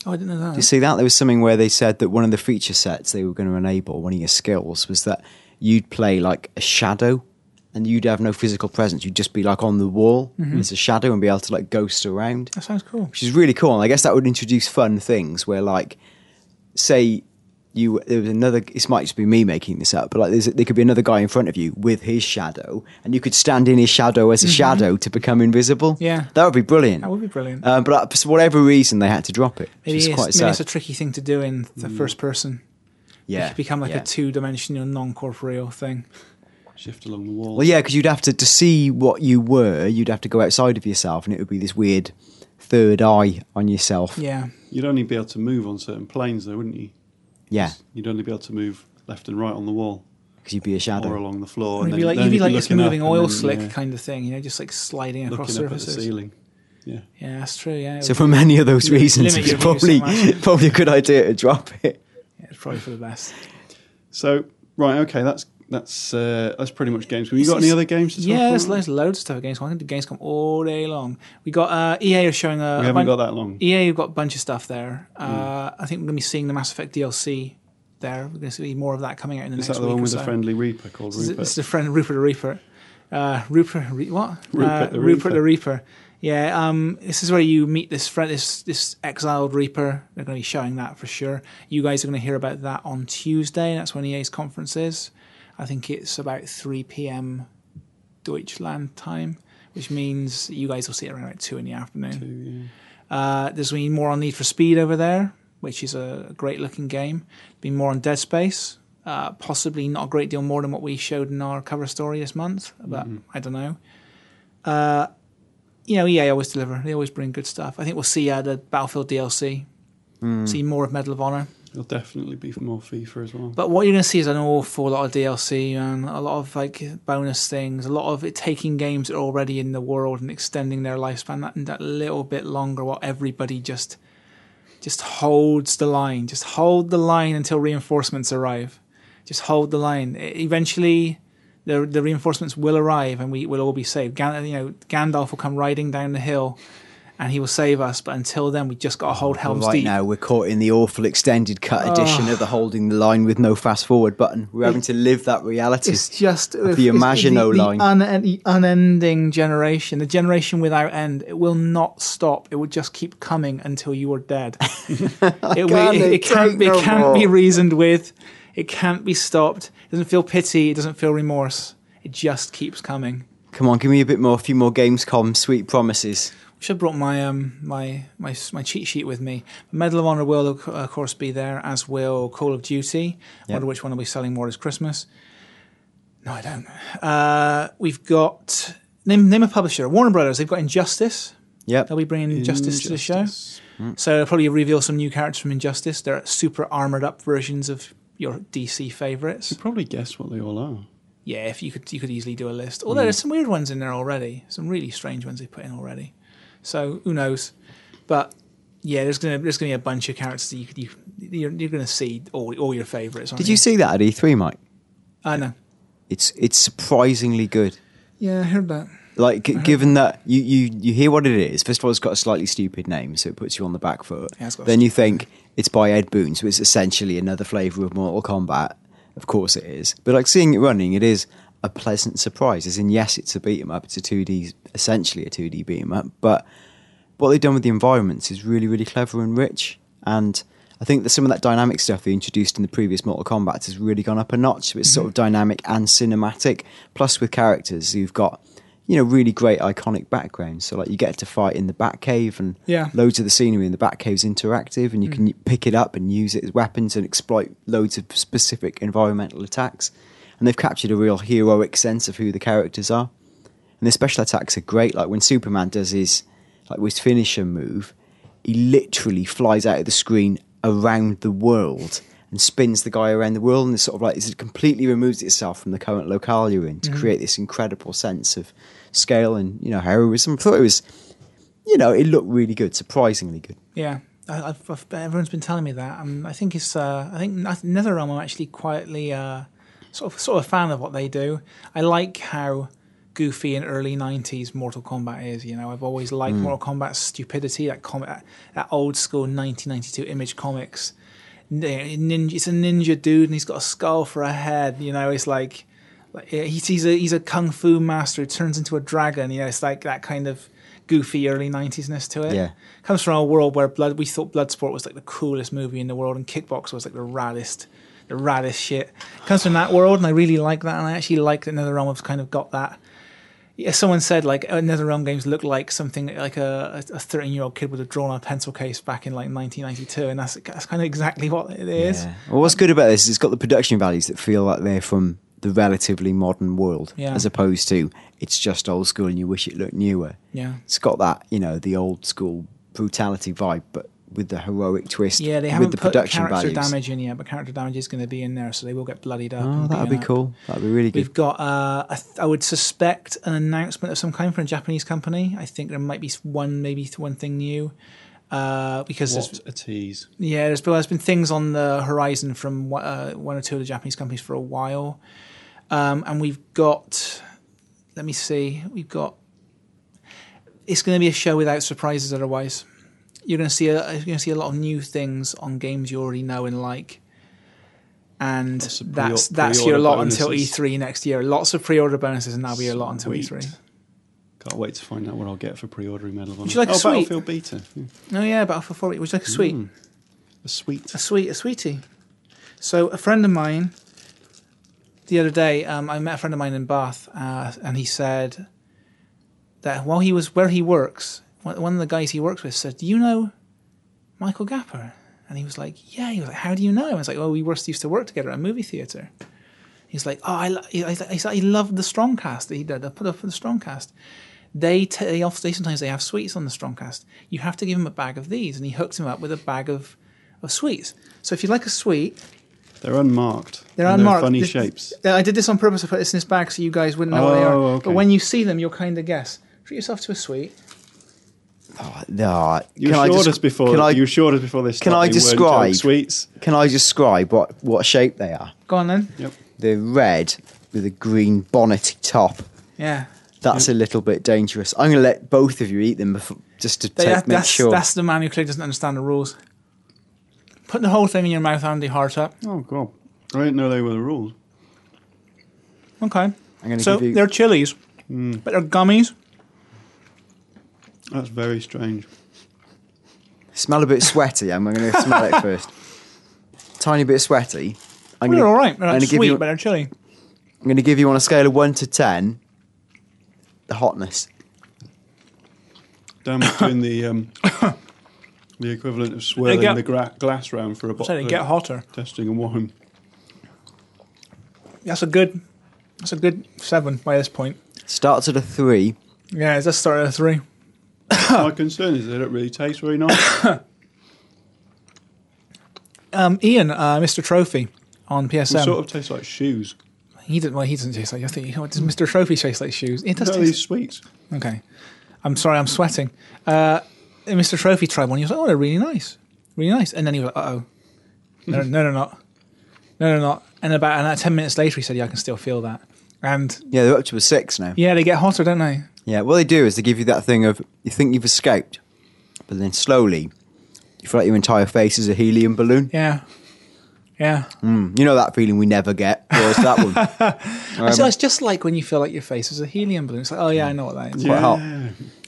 Oh, I didn't know that. Do you see that? There was something where they said that one of the feature sets they were going to enable, one of your skills, was that you'd play like a shadow and you'd have no physical presence. You'd just be like on the wall as a shadow and be able to like ghost around, that sounds cool. which is really cool. And I guess that would introduce fun things where, like, say you there was another. This might just be me making this up, but like there's, there could be another guy in front of you with his shadow, and you could stand in his shadow as a shadow to become invisible. Yeah. that would be brilliant. That would be brilliant. Um, but uh, for whatever reason, they had to drop it, Maybe, it's, quite maybe it's a tricky thing to do in the first person. yeah, It become like yeah. a two dimensional, non corporeal thing. Shift along the wall. Well, yeah, because you'd have to to see what you were. You'd have to go outside of yourself, and it would be this weird third eye on yourself. Yeah. You'd only be able to move on certain planes, though, wouldn't you? Yeah, You'd only be able to move left and right on the wall because you'd be a shadow or shadow. along the floor. You'd and be then- like, you'd be like this moving oil then, slick yeah, kind of thing, you know, just like sliding across looking up at the surfaces. ceiling. Yeah. Yeah, that's true. Yeah, So for many of those reasons, it's probably so probably a good idea to drop it. yeah, it's probably for the best. So right, okay, that's that's uh, that's pretty much games. Have you It's- got any other games Yeah, there's, loads of stuff at Gamescom. I can do Gamescom all day long. We got uh, EA are showing a. we haven't bun- got that long. EA have got a bunch of stuff there. Uh, I think we're going to be seeing the Mass Effect DLC there. We're going to see more of that coming out in the Is next that the one with so. the friendly Reaper called is, Rupert? is the friend Rupert the Reaper. Uh, Rupert, Re- what? Rupert uh, the Rupert Reaper. the Reaper. Yeah, um, this is where you meet this friend, this this exiled Reaper. They're going to be showing that for sure. You guys are going to hear about that on Tuesday. That's when EA's conference is. I think it's about 3 p.m. Deutschland time, which means you guys will see it around about 2 in the afternoon. Uh, there's been more on Need for Speed over there, which is a great looking game. Been more on Dead Space. Uh, possibly not a great deal more than what we showed in our cover story this month, but I don't know. Uh, you know, EA always deliver. They always bring good stuff. I think we'll see uh, the Battlefield DLC. See more of Medal of Honor. There'll definitely be more FIFA as well. But what you're going to see is an awful lot of DLC and a lot of like bonus things, a lot of it taking games that are already in the world and extending their lifespan that, that little bit longer while everybody just just holds the line. Just hold the line until reinforcements arrive. Just hold the line. Eventually, the the reinforcements will arrive and we will all be saved. Gan, you know, Gandalf will come riding down the hill, and he will save us. But until then, we just got to hold oh, Helm's right Deep. now, we're caught in the awful extended cut edition of the holding the line with no fast forward button. We're having to live that reality. It's just the Imagino the, line. The, un, the unending generation, the generation without end. It will not stop. It will just keep coming until you are dead. it, will- it, it can't, take it can't be reasoned with. It can't be stopped. It doesn't feel pity. It doesn't feel remorse. It just keeps coming. Come on, give me a bit more, a few more Gamescom sweet promises. Should have brought my um my my my cheat sheet with me. Medal of Honor will of course be there, as will Call of Duty. Yep. Wonder which one will be selling more this Christmas. No, I don't. Uh, we've got name name a publisher. Warner Brothers. They've got Injustice. Yep. They'll be bringing Injustice, to the show. Injustice. So they'll probably reveal some new characters from Injustice. They're super armored up versions of your DC favorites. You probably guess what they all are. Yeah, if you could, you could easily do a list. Although there's some weird ones in there already, some really strange ones they put in already. So who knows? But yeah, there's gonna there's gonna be a bunch of characters that you, you you're, you're gonna see all all your favorites. Did you see that at E3, Mike? I know. It's it's surprisingly good. Yeah, I heard that. Like, g- given that you, you, you hear what it is, first of all, it's got a slightly stupid name, so it puts you on the back foot. Yeah, it's got a then you think it's by Ed Boon, so it's essentially another flavour of Mortal Kombat. Of course it is. But like seeing it running, it is a pleasant surprise. As in, yes, it's a beat 'em up. It's a 2D, essentially a 2D beat 'em up. But what they've done with the environments is really, really clever and rich. And I think that some of that dynamic stuff they introduced in the previous Mortal Kombat has really gone up a notch. So it's sort of mm-hmm. dynamic and cinematic, plus with characters who've got, you know, really great iconic backgrounds. So like you get to fight in the Batcave, and Yeah. loads of the scenery in the Batcave's interactive, and you mm. can pick it up and use it as weapons and exploit loads of specific environmental attacks. And they've captured a real heroic sense of who the characters are. And the special attacks are great. Like when Superman does his like his finisher move, he literally flies out of the screen around the world and spins the guy around the world, and it's sort of like it completely removes itself from the current locale you're in to create this incredible sense of scale and you know heroism. I thought it was, you know, it looked really good, surprisingly good. Yeah, I, I've, I've, everyone's been telling me that. Um, I think it's. Uh, I think NetherRealm are actually quietly uh, sort of sort of a fan of what they do. I like how goofy and early '90s Mortal Kombat is. You know, I've always liked hmm. Mortal Kombat's stupidity, that comic, that, that old school 1992 Image Comics. Ninja, it's a ninja dude, and he's got a skull for a head. You know, it's like. like, He's, he's a he's a kung fu master who turns into a dragon. You know, it's like that kind of goofy early '90s-ness to it Yeah. comes from a world where blood we thought Bloodsport was like the coolest movie in the world and Kickboxer was like the raddest the raddest shit. Comes from that world and I really like that and I actually like that NetherRealm has kind of got that. Yeah, someone said like uh, NetherRealm games look like something like a a thirteen year old kid would have drawn on a pencil case back in like nineteen ninety two and that's that's kind of exactly what it is. Yeah. Well, what's good about this is it's got the production values that feel like they're from the relatively modern world, Yeah. as opposed to it's just old school and you wish it looked newer. Yeah. It's got that, you know, the old school brutality vibe, but with the heroic twist. Yeah, they with haven't the put production character values. damage in yet, but character damage is going to be in there, so they will get bloodied up. Oh, that'd be up. cool. That'd be really good. We've got, uh, I, th- I would suspect, an announcement of some kind from a Japanese company. I think there might be one, maybe one thing new. Uh, because there's, What a tease. yeah, there's been, there's been things on the horizon from one- uh, one or two of the Japanese companies for a while, um, and we've got. Let me see. We've got. It's going to be a show without surprises. Otherwise, you're going to see a you're going to see a lot of new things on games you already know and like, and of pre- that's that's your lot until. E3 next year. Lots of pre-order bonuses, and that'll be your lot until Sweet. E3. Can't wait to find out what I'll get for pre-ordering Medal of Honor. Would you like a oh, sweet? Battlefield Beta. Yeah. Oh yeah, Battlefield 4. Would you like a sweet? Mm. A sweet. a sweet, a sweetie. So a friend of mine, the other day, um, I met a friend of mine in Bath, uh, and he said that while he was where he works, one of the guys he works with said, "Do you know Michael Gapper?" And he was like, "Yeah." He was like, "How do you know?" I was like, "Oh, we were used to work together at a movie theater." He's like, "Oh, I, lo- he, loved the Strongcast that he did. I put up for the Strongcast." They, t- they, also, they sometimes they have sweets on the Strongcast. You have to give him a bag of these, and he hooked him up with a bag of of sweets. So if you like a sweet, They're unmarked. they're unmarked. funny Th- shapes. Uh, I did this on purpose. I put this in this bag so you guys wouldn't know what they are. Oh, okay. But when you see them, you'll kind of guess. Treat yourself to a sweet. Oh, no, You can I assured just- us before. Can I, you assured us before this. can I describe- sweets? can I describe what, what shape they are? Go on then. Yep. They're red with a green bonnety top. Yeah. That's a little bit dangerous. I'm going to let both of you eat them before, just to They- take, that- make that's, sure. that's the man who clearly doesn't understand the rules. Put the whole thing in your mouth, Andy, heart up. Oh god, I didn't know they were the rules. Okay. I'm going to So give you. they're chilies, hmm. but they're gummies. That's very strange. Smell a bit sweaty. I'm going to smell it first. Tiny bit sweaty. I'm They're gonna- all right. They're not give sweet, you. but they're chili. I'm going to give you on a scale of one to ten. The hotness. Dan was doing the um, the equivalent of swirling get- the gra- glass round for a So bottle. they get hotter. Testing and wine. That's a good. That's a good seven by this point. Starts at a three. Yeah, let's start at a three. My concern is they don't really taste very nice. Um, Ian, uh, Mr. Trophy on They PSM. sort of taste like shoes. He didn't. Well, he doesn't taste like. I think. What does Mr. Trophy taste like shoes? It does No, taste. these sweets. Okay. I'm sorry, I'm sweating. Uh, Mr. Trophy tried one. He was like, oh, they're really nice. Really nice. And then he was like, uh oh. No, no, they're not. No, they're not. And about and 10 minutes later, he said, yeah, I can still feel that. And Yeah, they're up to a six now. yeah, they get hotter, don't they? Yeah, what they do is they give you that thing of you think you've escaped, but then slowly you feel like your entire face is a helium balloon. Yeah. Yeah. Mm, you know that feeling we never get. Whereas that one, so it's just like when you feel like your face is a helium balloon. It's like, oh, yeah, I know what that is. quite hot.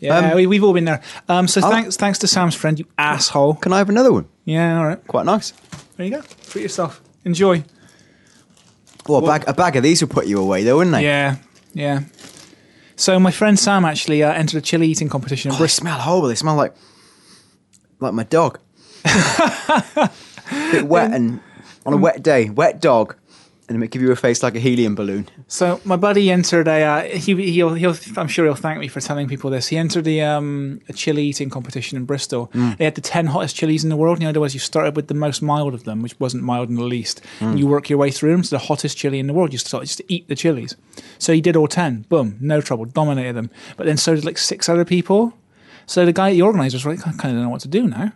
Yeah, Um, we, we've all been there. Um, so I'll- thanks, thanks to Sam's friend, you asshole. Can I have another one? Yeah, all right. Quite nice. There you go. Treat yourself. Enjoy. Well, a bag, a bag of these would put you away, though, wouldn't they? Yeah, yeah. So my friend Sam actually uh, entered a chili eating competition in Oh, they Bristol. smell horrible. They smell like like my dog. Bit wet and on a wet day, wet dog, and it give you a face like a helium balloon. So my buddy entered a. Uh, he, he'll, he'll. I'm sure he'll thank me for telling people this. He entered the um, a chili eating competition in Bristol. They had the ten hottest chilies in the world. And the idea was you started with the most mild of them, which wasn't mild in the least. And you work your way through them to the hottest chili in the world. You start just to eat the chilies. So he did all ten. Boom, no trouble, dominated them. But then so did like six other people. So the guy, at the organizer, was like, I kind of don't know what to do now.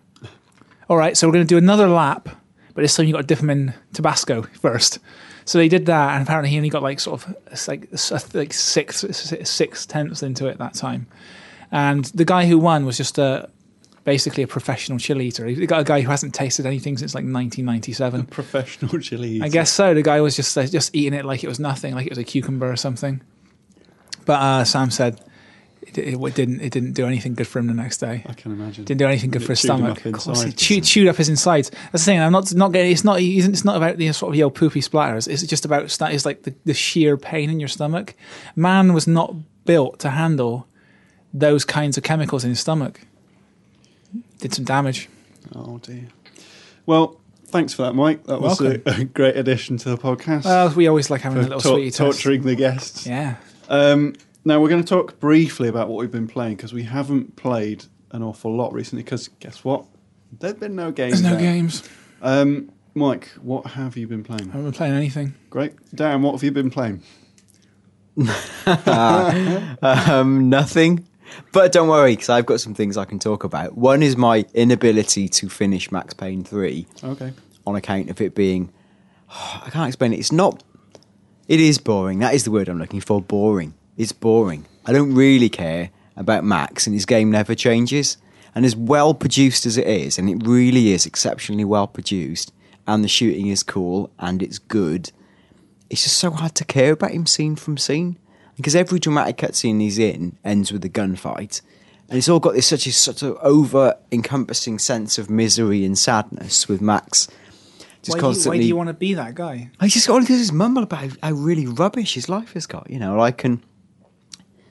All right, so we're going to do another lap, but this time you got to dip them in Tabasco first. So they did that, and apparently he only got like sort of like like six six tenths into it that time. And the guy who won was just a basically a professional chili eater. He got a guy who hasn't tasted anything since like 1997. Professional chili. Eater. I guess so. The guy was just uh, just eating it like it was nothing, like it was a cucumber or something. But uh, Sam said it, it, it didn't it didn't do anything good for him the next day. I can imagine. Didn't do anything good for his stomach. Of course, it chewed, chewed up his insides. That's the thing. I'm not not getting. It's not. It's not about the sort of old poopy splatters. It's just about. It's like the, the sheer pain in your stomach. Man was not built to handle those kinds of chemicals in his stomach. Did some damage. Oh dear. Well, thanks for that, Mike. That was a, a great addition to the podcast. Well, we always like having a little tor- sweetie test. torturing the guests. Yeah. Um, now we're going to talk briefly about what we've been playing because we haven't played an awful lot recently. Because guess what? There's been no games. There's no out. games. Um, Mike, what have you been playing? I haven't been playing anything. Great, Dan. What have you been playing? Um, nothing. But don't worry, because I've got some things I can talk about. One is my inability to finish Max Payne 3 Okay. on account of it being. I can't explain it. It's not. It is boring. That is the word I'm looking for. Boring. It's boring. I don't really care about Max, and his game never changes. And as well produced as it is, and it really is exceptionally well produced, and the shooting is cool and it's good, it's just so hard to care about him scene from scene. Because every dramatic cutscene he's in ends with a gunfight. And it's all got this such a such an over encompassing sense of misery and sadness with Max just Why do, you, why do you want to be that guy? I just all he does is mumble about how, how really rubbish his life has got, you know, like and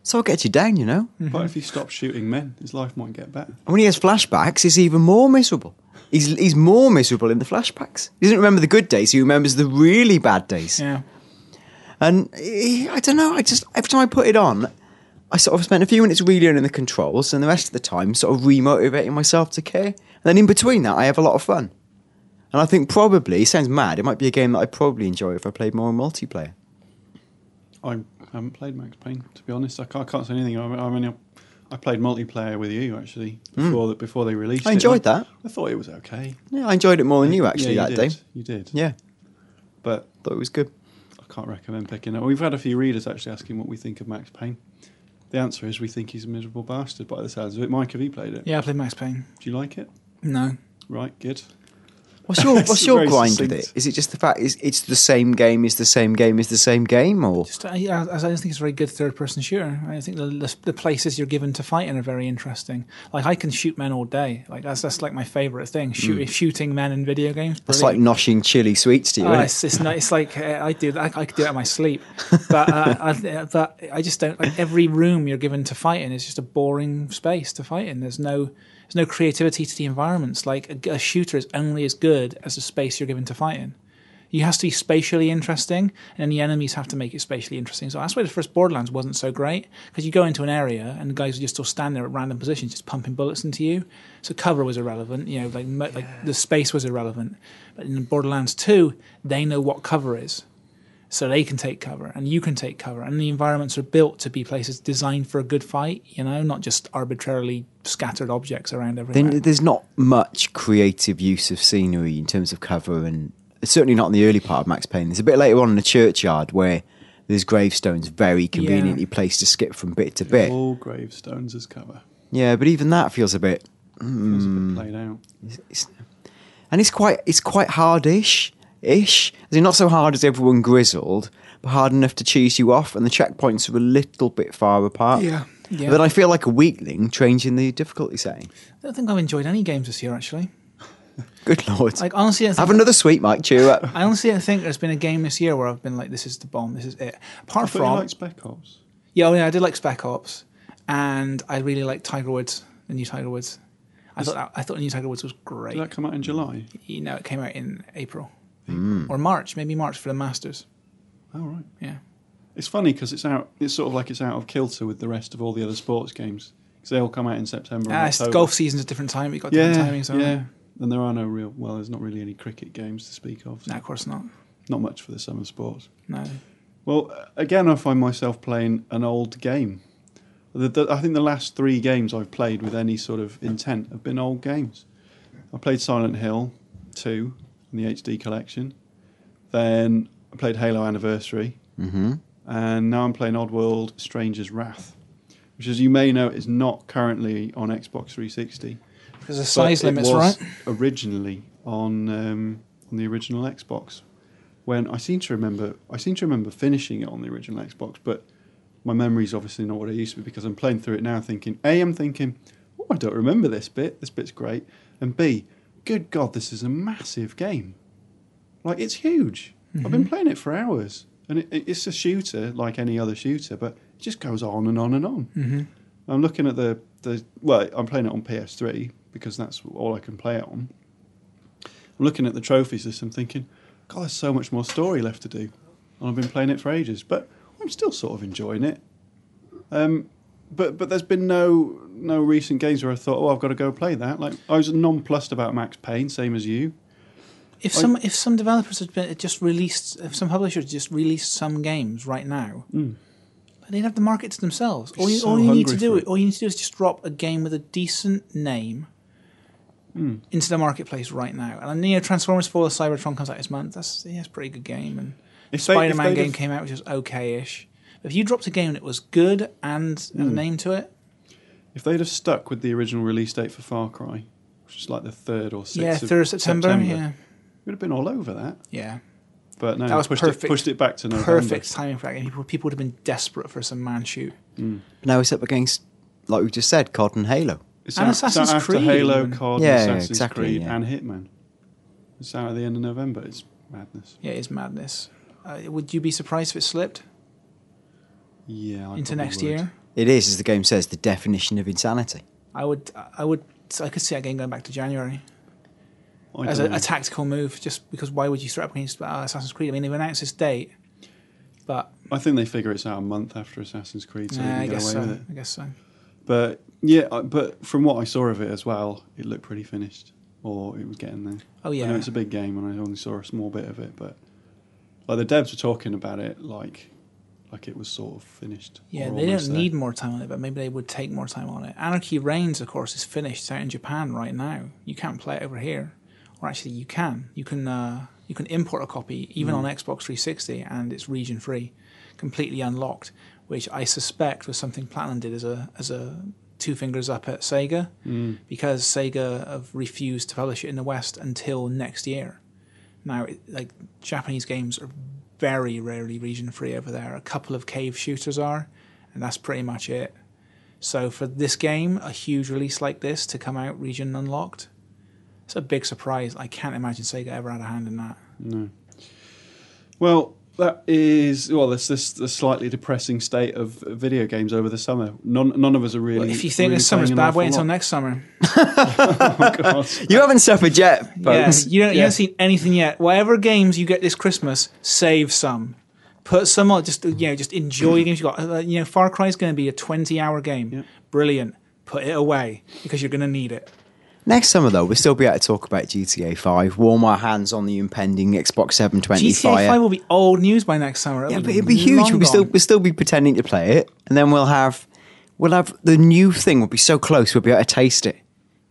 so I'll get you down, you know. Mm-hmm. But if he stops shooting men, his life might get better. And when he has flashbacks, it's even more miserable. He's he's more miserable in the flashbacks. He doesn't remember the good days. He remembers the really bad days. Yeah. And eh, I don't know. I just every time I put it on, I sort of spent a few minutes really learning the controls, and the rest of the time sort of remotivating myself to care. And then in between that, I have a lot of fun. And I think probably it sounds mad. It might be a game that I probably enjoy if I played more multiplayer. I haven't played Max Payne to be honest. I can't, I can't say anything. I, I mean, I played multiplayer with you actually before that before they released. Hmm. I it. enjoyed that. I thought it was okay. Yeah, I enjoyed it more than you actually yeah, that you day. You did. Yeah, but thought it was good. I can't recommend picking it. We've had a few readers actually asking what we think of Max Payne. The answer is we think he's a miserable bastard by the sounds of it. Mike, have you played it? Yeah, I played Max Payne. Do you like it? No. Right, good. What's your What's your Very grind with it? Is it just the fact is it's the same game is the same game is the same game, or Just, I, I, I don't think it's a very good third person shooter. I think the, the the places you're given to fight in are very interesting. Like I can shoot men all day. Like that's that's like my favorite thing. Shoot, Shooting men in video games. it's like brilliant. noshing chili sweets to you? Isn't it? it's, it's, not, it's like uh, I do that. I, I could do it in my sleep, but uh, I, but I just don't like every room you're given to fight in is just a boring space to fight in. There's no there's no creativity to the environments. Like a, a shooter is only as good as the space you're given to fight in. You has to be spatially interesting, and the enemies have to make it spatially interesting. So that's why the first Borderlands wasn't so great because you go into an area and the guys would just still stand there at random positions, just pumping bullets into you. So cover was irrelevant. You know, like mo- like the space was irrelevant. But in Borderlands Two, they know what cover is, so they can take cover and you can take cover, and the environments are built to be places designed for a good fight. You know, not just arbitrarily scattered objects around everywhere. then there's not much creative use of scenery in terms of cover, and certainly not in the early part of Max Payne. There's a bit later on in the churchyard where there's gravestones very conveniently placed to skip from bit to bit. All gravestones as cover. Yeah, but even that feels a bit, Feels a Hmm. bit played out. it's, and it's quite it's quite hardish ish. As in not so hard as everyone grizzled, but hard enough to cheese you off, and the checkpoints are a little bit far apart. Yeah, yeah. But then I feel like a weakling changing the difficulty setting. I don't think I've enjoyed any games this year actually. Good lord. Like honestly, I, think, Have another sweet, Mike. Cheer up. I honestly don't think there's been a game this year where I've been like, "This is the bomb. This is it." Apart I thought from you liked Spec Ops. yeah, oh, yeah, I did like Spec Ops, and I really liked Tiger Woods, the new Tiger Woods. I thought that, I thought the new Tiger Woods was great. Did that come out in July? you know, it came out in April. Or March, maybe March for the Masters. Oh right. Yeah. It's funny because it's out. It's sort of like it's out of kilter with the rest of all the other sports games because they all come out in September. and Ah, it's golf season's a different time. You've got Yeah, different timings. yeah. And there are no real. Well, there's not really any cricket games to speak of. so No, of course not. Not much for the summer sports. No. Well, again, I find myself playing an old game. The, the, I think the last three games I've played with any sort of intent have been old games. I played Silent Hill 2 in the HD collection. Then I played Halo Anniversary. Mm-hmm. And now I'm playing Oddworld Stranger's Wrath, which, as you may know, is not currently on Xbox 360. Because the size it limits, was right? Originally on um, on the original Xbox, when I seem to remember, I seem to remember finishing it on the original Xbox, but my memory's obviously not what it used to be because I'm playing through it now, thinking, a, I'm thinking, oh, I don't remember this bit. This bit's great, and b, good God, this is a massive game. Like it's huge. I've Mm-hmm. been playing it for hours, and it, it- it's a shooter like any other shooter, but it just goes on and on and on. Mm-hmm. I'm looking at the, the well, I'm playing it on PS3 because that's all I can play it on. I'm looking at the trophy system thinking, God, there's so much more story left to do. And I've been playing it for ages, but I'm still sort of enjoying it. Um, but but there's been no no recent games where I thought, oh, I've got to go play that. Like I was nonplussed about Max Payne, same as you. If I- some if some developers had been, just released, if some publishers just released some games right now, Mm. they'd have the market to themselves. All you, So all you need to do it. all you need to do is just drop a game with a decent name Mm. into the marketplace right now. And I know Transformers: Fall of Cybertron comes out this month. That's yeah, it's a pretty good game. And If Spider-Man game came out, which was okay-ish. If you dropped a game that was good and had a Mm. name to it, If they'd have stuck with the original release date for Far Cry, which is like the third or sixth yeah, of third of September, yeah, it would have been all over that. yeah, But no, That was pushed perfect- It, pushed it back to November. perfect timing for that game. People, people would have been desperate for some man shoot. Mm. Now it's up against, like we just said, COD and Halo. It's And out, it's out Assassin's after Halo. COD, Yeah, yeah, Assassin's exactly, Creed, yeah. and Hitman. It's out at the end of November. It's madness. Yeah, it's madness. Uh, would you be surprised if it slipped Yeah, I into next would. year? It is, as the game says, the definition of insanity. I would, I would, I could see that game going back to January I as a, a tactical move. Just because why would you throw up against uh, Assassin's Creed? I mean, they've announced this date, but I think they figure it's out a month after Assassin's Creed, so nah, they I can get guess away so. with it. I guess so. But yeah, but from what I saw of it as well, it looked pretty finished, or it was getting there. Oh yeah, I know it's a big game, and I only saw a small bit of it, but like the devs were talking about it like like it was sort of finished. yeah. They don't there. need more time on it, but maybe they would take more time on it. Anarchy Reigns, of course, is finished. It's out in Japan right now. You can't play it over here, or actually, you can. You can. Uh, you can import a copy even Mm. on Xbox 360, and it's region free, completely unlocked. Which I suspect was something Platinum did as a as a two fingers up at Sega. Mm. because Sega have refused to publish it in the West until next year. Now, it, like Japanese games are very rarely region free over there. A couple of cave shooters are, and that's pretty much it. So for this game, a huge release like this to come out region unlocked, it's a big surprise. I can't imagine Sega ever had a hand in that. No. Well, that is well. That's this the slightly depressing state of video games over the summer. None, none of us are really. Well, if you think really this summer's bad, wait until next summer. Oh, God. You haven't suffered yet, Yeah, you, don't, you haven't seen anything yet. Whatever games you get this Christmas, save some. Put some on. Just you know, just enjoy the games you got. Uh, you know, Far Cry is going to be a twenty-hour game. Yeah. Brilliant. Put it away because you're going to need it. Next summer, though, we'll still be able to talk about GTA 5, warm our hands on the impending Xbox 720 GTA fire. Five will be old news by next summer. yeah, but it'll be huge. We'll still, we'll still be pretending to play it, and then we'll have, we'll have the new thing. will be so close, we'll be able to taste it.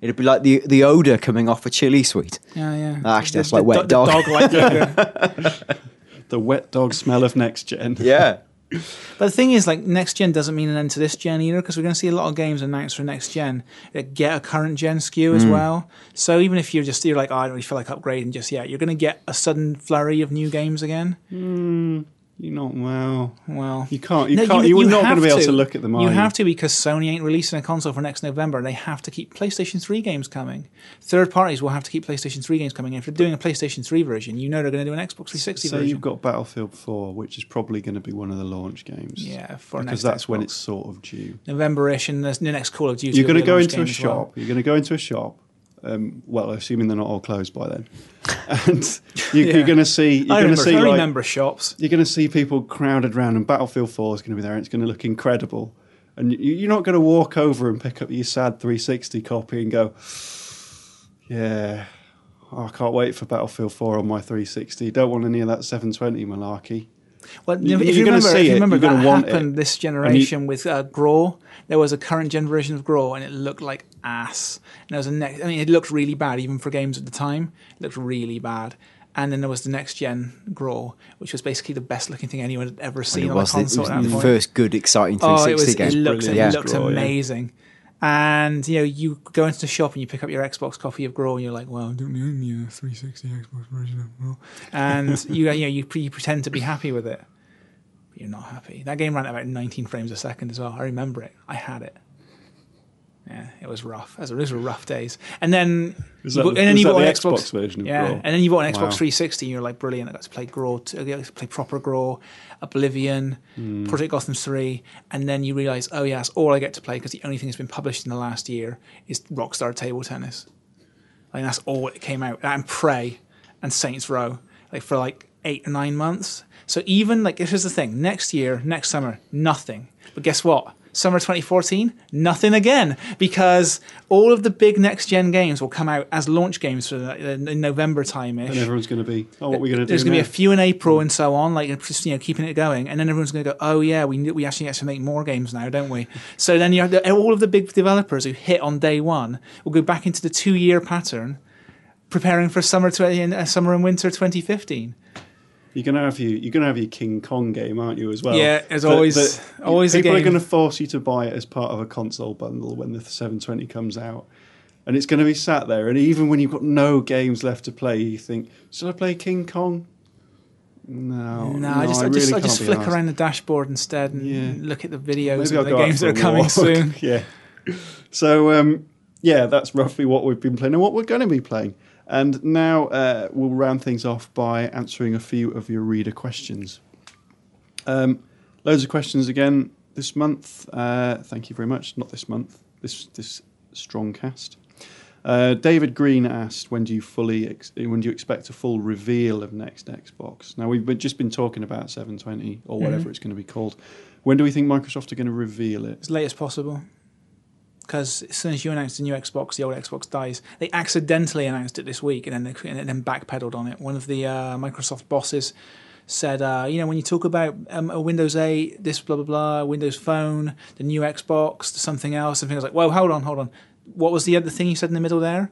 It'll be like the the odor coming off a chili sweet. Yeah, yeah. Actually, The- that's the like wet do- dog. The dog like. The wet dog smell of next gen. Yeah. But the thing is, like, next gen doesn't mean an end to this gen either, because we're going to see a lot of games announced for next gen that get a current gen SKU Hmm. as well. So even if you're just you're like, oh, I don't really feel like upgrading just yet, you're going to get a sudden flurry of new games again. Mm, you're not well. Well, You can't. You No, can't. You, are not going to be able to look at them. You are have to because Sony ain't releasing a console for next November. And they have to keep PlayStation 3 games coming. Third parties will have to keep PlayStation 3 games coming. If they're doing a PlayStation 3 version, you know they're going to do an Xbox 360 So version. you've got Battlefield 4, which is probably going to be one of the launch games. yeah, for because that's when it's sort of due. November-ish, and the the next Call of Duty. You're going to go into a as well. shop. You're going to go into a shop, Um, well, assuming they're not all closed by then, and you, Yeah. you're going to see you're I going to see I like, remember shops. you're going to see people crowded around, and Battlefield 4 is going to be there, and it's going to look incredible. And you- you're not going to walk over and pick up your sad 360 copy and go, "Yeah, oh, I can't wait for Battlefield 4 on my 360. Don't want any of that 720 malarkey." Well, You- if you're you gonna remember, see if you it, remember you're that want it. happened this generation with uh, Graw. There was a current generation of Graw, and it looked like ass. And there was a next. I mean, it looked really bad, even for games at the time. It looked really bad. And then there was the next gen Graw, which was basically the best looking thing anyone had ever seen it on was, a the, it console was at that the point. first good, exciting Oh, 360 it was. game. It looked, Brilliant. it Yeah. looked Graw, yeah. And you know, you go into the shop and you pick up your Xbox copy of Graw, and you're like, "Well, I don't own the uh, 360 Xbox version of Graw," and you, you know, you, pre- you pretend to be happy with it, but you're not happy. That game ran at about 19 frames a second as well. I remember it. I had it. Yeah, it was rough. Those were rough days. And then, Was that the- and then you that bought the an Xbox Xbox version of yeah, Graw? and then you bought an Xbox Wow. 360, and you're like, brilliant! I got to play Graw, I got to play proper Graw, Oblivion, Hmm. Project Gotham 3, and then you realize, oh yeah, that's all I get to play because the only thing that's been published in the last year is Rockstar Table Tennis. Like that's all it came out, and Prey and Saints Row, like for like eight or nine months. So even like here's the thing: next year, next summer, nothing. But guess what? Summer 2014, nothing again because all of the big next gen games will come out as launch games for the, in November time ish. And everyone's going to be, "Oh, what are we going to do?" There's going to be a few in April and so on, like just you know keeping it going, and then everyone's going to go, oh yeah, we we actually get to make more games now, don't we? so then you have the, all of the big developers who hit on day one will go back into the two year pattern, preparing for summer 20, uh, summer and winter 2015. You're gonna have you. You're gonna have your King Kong game, aren't you? As well. Yeah, as That- always- that always people are going to force you to buy it as part of a console bundle when the 720 comes out, and it's going to be sat there. And even when you've got no games left to play, you think, "Should I play King Kong?" No, No, I just I, really just I just flick around the dashboard instead and Yeah. look at the videos Maybe I'll of the games that are coming soon. yeah. So um, yeah, that's roughly what we've been playing and what we're going to be playing. And now uh, we'll round things off by answering a few of your reader questions. Um, loads of questions again this month. Uh, thank you very much. Not this month. This this strong cast. Uh, David Green asked, "When do you fully ex- when do you expect a full reveal of next Xbox?" Now we've been, just been talking about 720 or whatever Mhm. it's going to be called. When do we think Microsoft are going to reveal it? as late as possible. Because as soon as you announce the new Xbox, the old Xbox dies. They accidentally announced it this week and then they, and then backpedaled on it. One of the uh, Microsoft bosses said, uh, you know, when you talk about um, Windows 8, this blah blah blah, Windows Phone, the new Xbox, something else, and things like, well, hold on, hold on. What was the other thing you said in the middle there?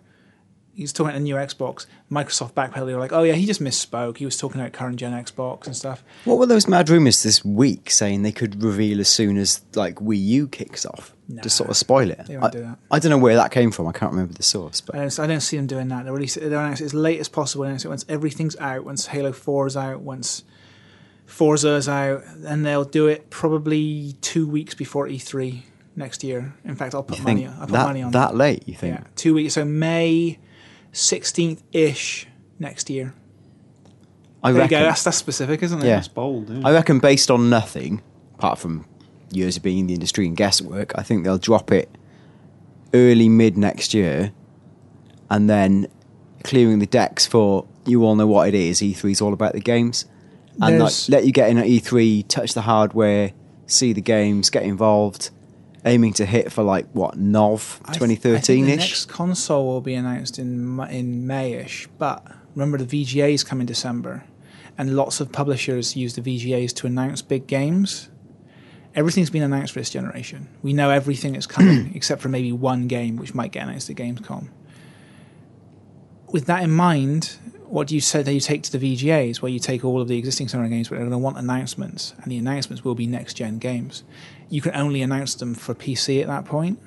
He was talking about the new Xbox. Microsoft backpedaled. They were like, oh yeah, he just misspoke. He was talking about current gen Xbox and stuff. What were those mad rumors this week saying they could reveal as soon as like Wii U kicks off Nah, to sort of spoil it? I, do that. I don't know where that came from. I can't remember the source, but I don't, I don't see them doing that. They release it. They announce it as late as possible. Announce it once everything's out. Once Halo Four is out. Once Forza is out, and they'll do it probably two weeks before E3 next year. In fact, I'll put you money. I'll put that money on that late? You think? Yeah, two weeks. So May sixteenth ish next year. I there reckon. you go. That's that's specific, isn't it? Yeah. That's bold. Yeah. I reckon based on nothing, apart from years of being in the industry and guesswork, I think they'll drop it early mid next year, and then clearing the decks for you all know what it is. E3 is all about the games, and like, let you get in at E3, touch the hardware, see the games, get involved, aiming to hit for like what Nov 2013 I the ish. next console will be announced in in Mayish, but remember the VGAs come in December, and lots of publishers use the VGAs to announce big games. Everything's been announced for this generation. We know everything that's coming, except for maybe one game which might get announced at Gamescom. With that in mind, what do you say that you take to the VGAs, where you take all of the existing Sony games, but they're going to want announcements, and the announcements will be next gen games. You can only announce them for PC at that point,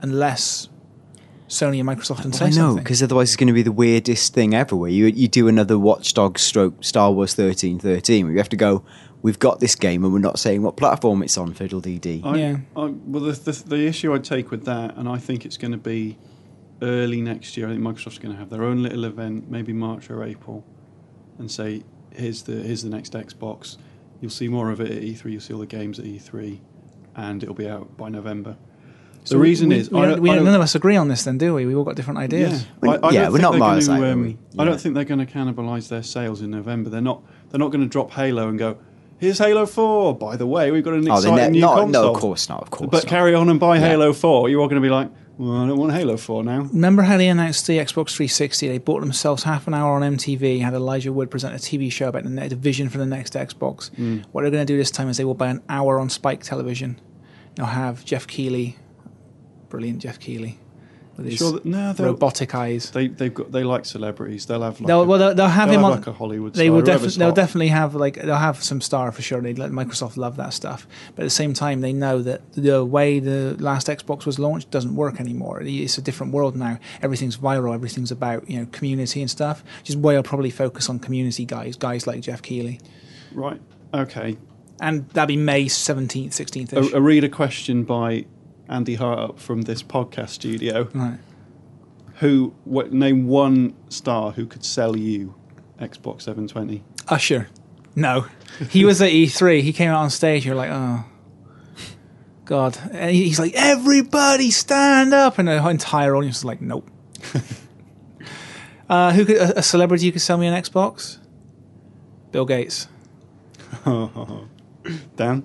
unless Sony and Microsoft can say I know, because otherwise it's going to be the weirdest thing ever. Where you you do another Watchdog stroke Star Wars thirteen thirteen, where you have to go. We've got this game, and we're not saying what platform it's on. Fiddle dee dee. I, Yeah. I, well, the, the the issue I'd take with that, and I think it's going to be early next year. I think Microsoft's going to have their own little event, maybe March or April, and say, "Here's the here's the next Xbox." You'll see more of it at E3. You'll see all the games at E3, and it'll be out by November. the reason we, is we I don't- don't- we I don't- don't- none of us agree on this, then, do we? We all got different Yeah, ideas. I, I Yeah, don't we're think not they're miles gonna, um, we? I don't think they're going to cannibalise their sales in November. They're not. They're not going to drop Halo and go. Here's Halo Four. By the way, we've got an Oh, exciting ne- new not, console. no, of course not. Of course But not. carry on and buy Yeah. Halo Four. You're all going to be like, well, I don't want Halo Four now. Remember how they announced the Xbox 360? They bought themselves half an hour on MTV, had Elijah Wood present a TV show about the, vision for the next Xbox. Hmm. What they're going to do this time is they will buy an hour on Spike Television. They'll have Geoff Keighley, brilliant Geoff Keighley, with his Sure, that, no, robotic eyes. they they've got they like celebrities. They'll have like They'll, a, well, they'll, they'll have they'll him have on. like a Hollywood. they will definitely they'll definitely have like they'll have some star for sure. They let Microsoft love that stuff, but at the same time they know that the way the last Xbox was launched doesn't work anymore. It's a different world now. Everything's viral. Everything's about you know community and stuff. Which is why I'll probably focus on community guys, guys like Geoff Keighley, right. Okay. and that'd be May seventeenth, sixteenth. A, a reader question by Andy Hartup from this podcast studio. Right. Who what, name one star who could sell you Xbox 720? Usher, no, he was at E3. He came out on stage. You're like, oh. God, and he's like, everybody stand up, and the entire audience is like, nope. uh, who could a, a celebrity who could sell me an Xbox? Bill Gates. Dan?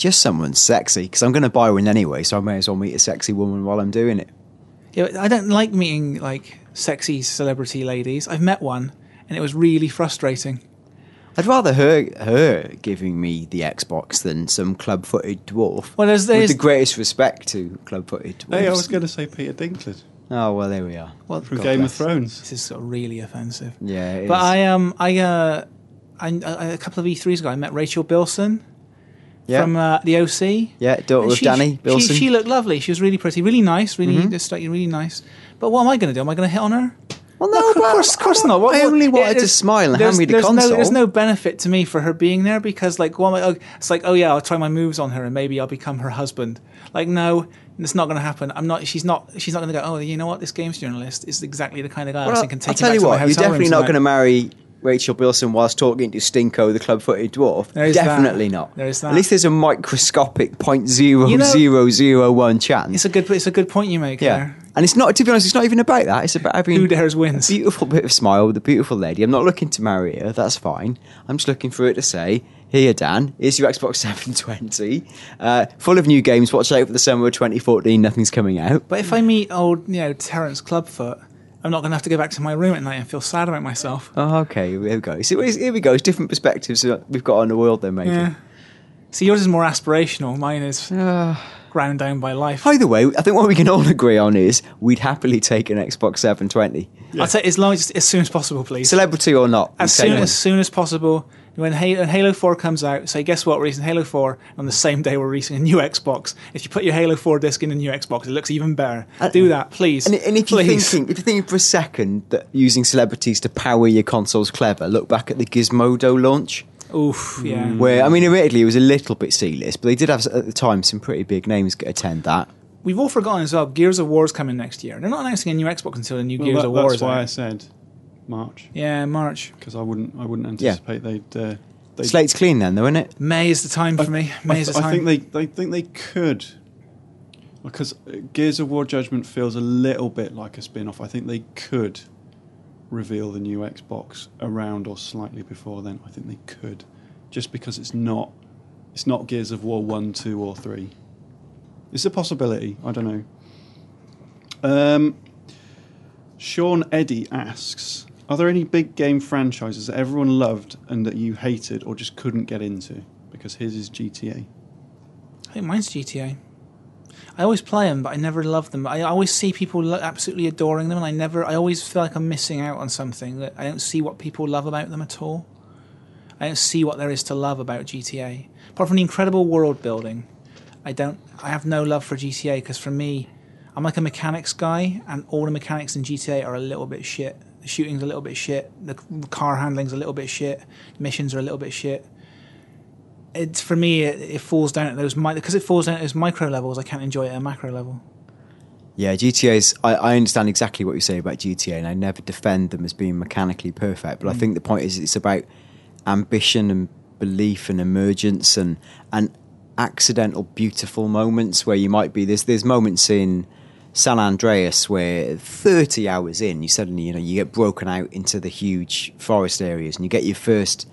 Just someone sexy, because I'm going to buy one anyway, so I may as well meet a sexy woman while I'm doing it. Yeah, I don't like meeting like sexy celebrity ladies. I've met one, and it was really frustrating. I'd rather her her giving me the Xbox than some club-footed dwarf. Well, there's- with the greatest respect to club-footed dwarfs. Hey, I was going to say Peter Dinklage Oh well, there we are. Well, from God Game bless. of Thrones. This is sort of really offensive. Yeah, it But is. I um I uh I, I a couple of E3s ago I met Rachel Bilson yeah, from uh, the OC. yeah, daughter And of she- Danny she- Bilson. She, looked lovely. She was really pretty, really nice, really Mhm. just like really nice. But what am I going to do? Am I going to hit on her? well, No, of course, of course not. What, I only wanted to smile and hand me the there's console. No, there's no benefit to me for her being there because, like, well, oh, it's like, oh yeah, I'll try my moves on her and maybe I'll become her husband. Like, no, it's not going to happen. I'm not. She's not. She's not going to go. Oh, you know what? This games journalist is exactly the kind of guy I was Well, thinking. I'll tell you what, you're definitely not going to marry Rachel Bilson whilst talking to Stinko, the club-footed dwarf. There is definitely that. not. There is that. At least there's a microscopic point zero You know- zero zero one chance. It's a good. It's a good point you make. yeah, there. and it's not. To be honest, it's not even about that. It's about having Who dares wins? a beautiful bit of smile with a beautiful lady. I'm not looking to marry her. That's fine. I'm just looking for her to say, "Here, Dan, here's your Xbox 720, uh, full of new games. Watch out for the summer of 2014. Nothing's coming out." But if I meet old, you know, Terence Clubfoot, I'm not going to have to go back to my room at night and feel sad about myself. Oh, okay. Here we go. So here we go. It's different perspectives we've got on the world. Then maybe. Yeah. See, yours is more aspirational. Mine is Uh, ground down by life. Either way, I think what we can all agree on is we'd happily take an Xbox 720, I'll say as long as as soon as possible, please. celebrity or not. as soon as soon as possible. When Halo, when Halo 4 comes out, say, guess what? We're releasing Halo 4 on the same day we're releasing a new Xbox. If you put your Halo 4 disc in a new Xbox, it looks even better. And- Do that, please. And, and if you're thinking, if you're thinking for a second that using celebrities to power your console's clever, look back at the Gizmondo launch, Oof, yeah. Mm. where I mean, admittedly, it was a little bit C-list, but they did have at the time some pretty big names attend that. We've all forgotten as well, Gears of War's coming next year. They're not announcing a new Xbox until the new Well, Gears that- of War that's is why I said March Yeah, March. because I wouldn't I wouldn't Yeah. anticipate they'd. Uh, they'd Slate's clean then, though, isn't it? May is the time for me. May I, is the th- I think they, they think they could because Gears of War Judgment feels a little bit like a spin-off. I think they could reveal the new Xbox around or slightly before then. I think they could, just because it's not it's not Gears of War one, two, or three. It's a possibility. I don't know. Um, Sean Eddy asks: Are there any big game franchises that everyone loved and that you hated or just couldn't get into? Because his is GTA. I think mine's GTA. I always play them, but I never love them. I always see people absolutely adoring them, and I never. I always feel like I'm missing out on something that I don't see what people love about them at all. I don't see what there is to love about GTA. Apart from the incredible world building, I don't. I have no love for GTA because for me, I'm like a mechanics guy, and all the mechanics in GTA are a little bit shit. The shooting's a little bit shit. The car handling's a little bit shit. Missions are a little bit shit it's for me it, it falls down at those because it falls down at those micro levels i can't enjoy it at a macro level Yeah, GTA's. I, I understand exactly what you say about GTA, and I never defend them as being mechanically perfect. But I mm. think the point is, it's about ambition and belief and emergence and and accidental, beautiful moments where you might be. There's there's moments in San Andreas where 30 hours in, you suddenly you know you get broken out into the huge forest areas and you get your first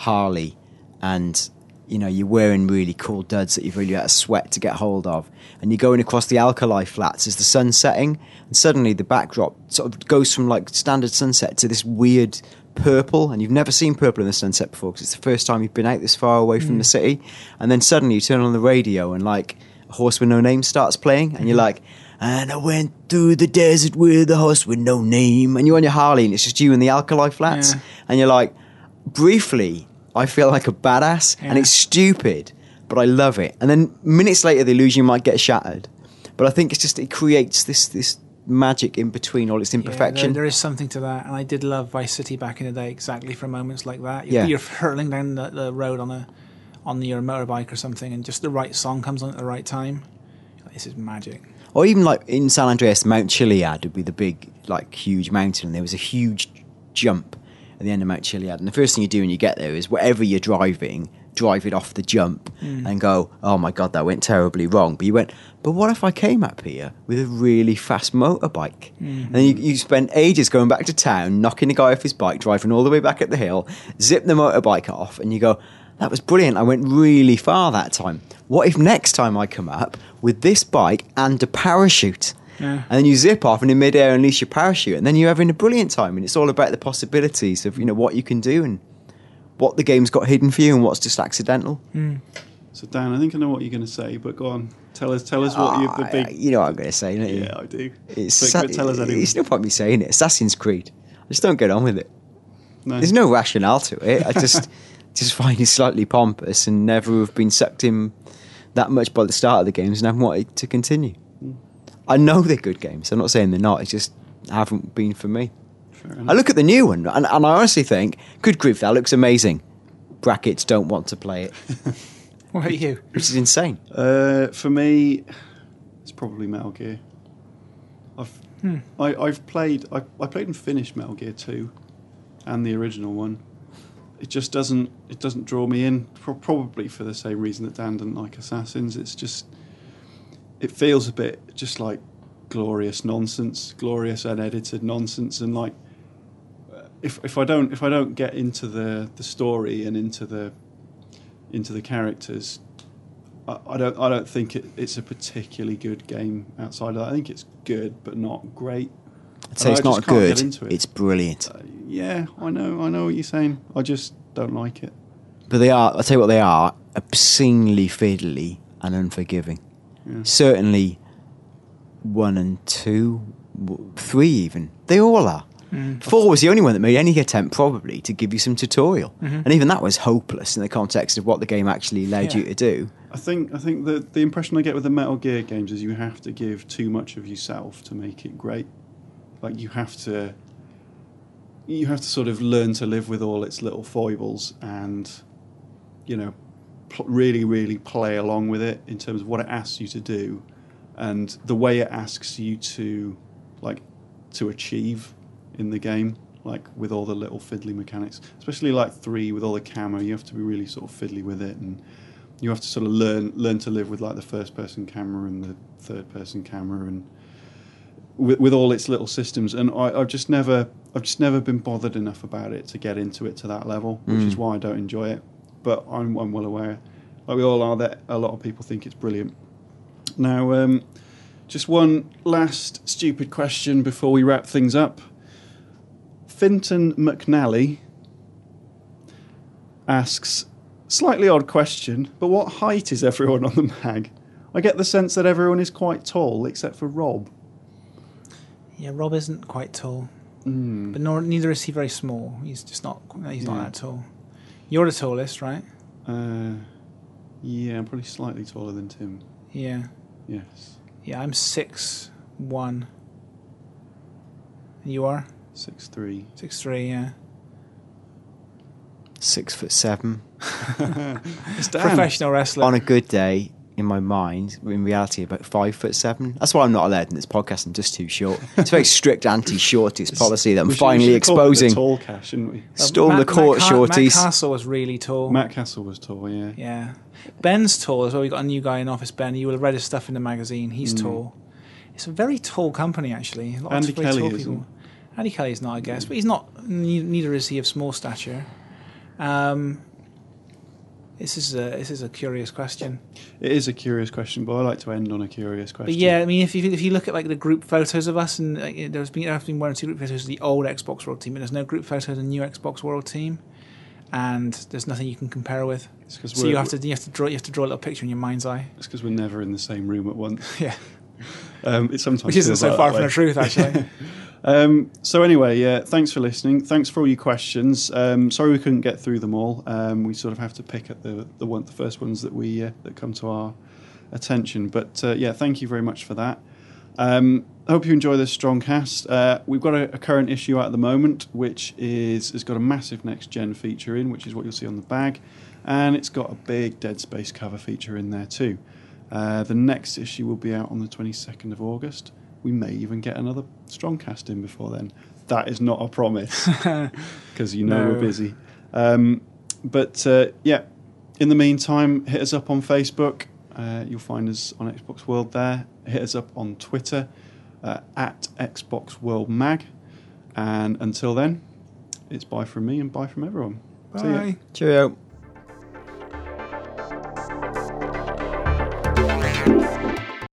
Harley, and you know you're wearing really cool duds that you've really had to sweat to get hold of, and you're going across the alkali flats as the sun's setting, and suddenly the backdrop sort of goes from like standard sunset to this weird purple, and you've never seen purple in the sunset before because it's the first time you've been out this far away from the mm. city, and then suddenly you turn on the radio and like a horse with no name starts playing, and you're mm-hmm. like. And I went through the desert with a horse with no name. And you're on your Harley, and it's just you in the alkali flats. Yeah. And you're like, briefly, I feel like a badass, and it's stupid, but I love it. And then minutes later, the illusion might get shattered. But I think it's just it creates this this magic in between all its Yeah, imperfection. there, there is something to that, and I did love Vice City back in the day, exactly for moments like that. You're, Yeah. you're hurtling down the, the road on a on your motorbike or something, and just the right song comes on at the right time. This is magic. Or even like in San Andreas, Mount Chiliad would be the big, like, huge mountain, and there was a huge jump at the end of Mount Chiliad. And the first thing you do when you get there is whatever you're driving, drive it off the jump hmm. and go, oh my god, that went terribly wrong. But you went, but what if I came up here with a really fast motorbike? And you, hmm. you spend ages going back to town, knocking the guy off his bike, driving all the way back up the hill, zip the motorbike off, and you go, that was brilliant. I went really far that time. What if next time I come up with this bike and a parachute? Yeah. And then you zip off and in midair unleash your parachute, and then you're having a brilliant time. And it's all about the possibilities of you know what you can do and what the game's got hidden for you and what's just accidental. So Dan, I think I know what you're going to say, but go on, tell us, tell us what you the Ah, big. you know what I'm going to say, don't you? Yeah, I do. It's, but, but tell us anyway. it's no point me saying it. Assassin's Creed. I just don't get on with it. No. There's no rationale to it. I just just find it slightly pompous and never have been sucked in that much by the start of the games and haven't wanted to continue. I know they're good games. I'm not saying they're not. It's just haven't been for me. I look at the new one and, and I honestly think, good grief, that looks amazing. Brackets don't want to play it, What about you? which is insane. Uh, for me, it's probably Metal Gear. I've Hmm. I, I've played I, I played and finished Metal Gear Two, and the original one. It just doesn't it doesn't draw me in. Pro- probably for the same reason that Dan didn't like Assassins. It's just it feels a bit just like glorious nonsense, glorious unedited nonsense, and like if if I don't if I don't get into the the story and into the into the characters, I, I don't I don't think it, it's a particularly good game outside of that. I think it's good but not great. I'd say I it's just not good, it. it's brilliant. Uh, yeah, I know I know what you're saying. I just don't like it. But they are, I'll tell you what they are, obscenely fiddly and unforgiving. Yeah. Certainly one and two, three even. They all are. Four was the only one that made any attempt, probably, to give you some tutorial. And even that was hopeless in the context of what the game actually allowed you to do. I think I think the the impression I get with the Metal Gear games is you have to give too much of yourself to make it great. Like you have to you have to sort of learn to live with all its little foibles and you know pl- really really play along with it in terms of what it asks you to do and the way it asks you to like to achieve in the game like with all the little fiddly mechanics. Especially like 3 with all the camera you have to be really sort of fiddly with it and you have to sort of learn learn to live with like the first person camera and the third person camera and with, with all its little systems and I, I've just never I've just never been bothered enough about it to get into it to that level which is why I don't enjoy it but I'm, I'm well aware like we all are that a lot of people think it's brilliant now um, just one last stupid question before we wrap things up Finton McNally asks slightly odd question, but what height is everyone on the mag? I get the sense that everyone is quite tall except for Rob. Yeah, Rob isn't quite tall, but nor neither is he very small. He's just not. He's Yeah. not that tall. You're the tallest, right? Uh, yeah, I'm probably slightly taller than Tim. Yeah, Yes, yeah. I'm six one. You are six three. six three. Yeah. Six foot seven. It's Dan. Professional wrestler. On a good day, in my mind, in reality, about five foot seven. That's why I'm not allowed in this podcast. I'm just too short. It's a very strict anti-shorties policy that I'm We should- we finally should call it the exposing. tall cash, shouldn't we? Storm the Matt- court, Matt, Ca- shorties. Matt Castle was really tall. Matt Castle was tall, yeah. Yeah. Ben's tall as well. We've got a new guy in office, Ben. You will have read his stuff in the magazine. He's tall. It's a very tall company, actually. A lot. Andy of very Kelly tall isn't. people. Andy Kelly's not, I guess, but he's not. Neither is he of small stature. Um, this is a this is a curious question. It is a curious question, but I like to end on a curious question. But yeah, I mean, if you if you look at like the group photos of us, and like, there's been there have been one or two group photos of the old Xbox World Team, but there's no group photos of the new Xbox World Team, and there's nothing you can compare with. It's So you have to you have to draw you have to draw a little picture in your mind's eye. It's because we're never in the same room at once. Yeah, Um, it sometimes which isn't so far from the truth, actually. Um, so anyway, yeah, thanks for listening. Thanks for all your questions. Um, sorry we couldn't get through them all. Um, we sort of have to pick at the the one the first ones that we uh, that come to our attention. But uh, yeah, thank you very much for that. Um, I hope you enjoy this strong cast. Uh, we've got a, a current issue at the moment, which is has got a massive next gen feature in, which is what you'll see on the bag, and it's got a big Dead Space cover feature in there too. Uh, the next issue will be out on the 22nd of August. We may even get another strong cast in before then. That is not a promise because you know No. we're busy. Um, but uh, yeah, in the meantime, hit us up on Facebook. Uh, you'll find us on Xbox World there. Hit us up on Twitter uh, at Xbox World Mag. And until then, it's bye from me and bye from everyone. See ya. Bye. Cheerio.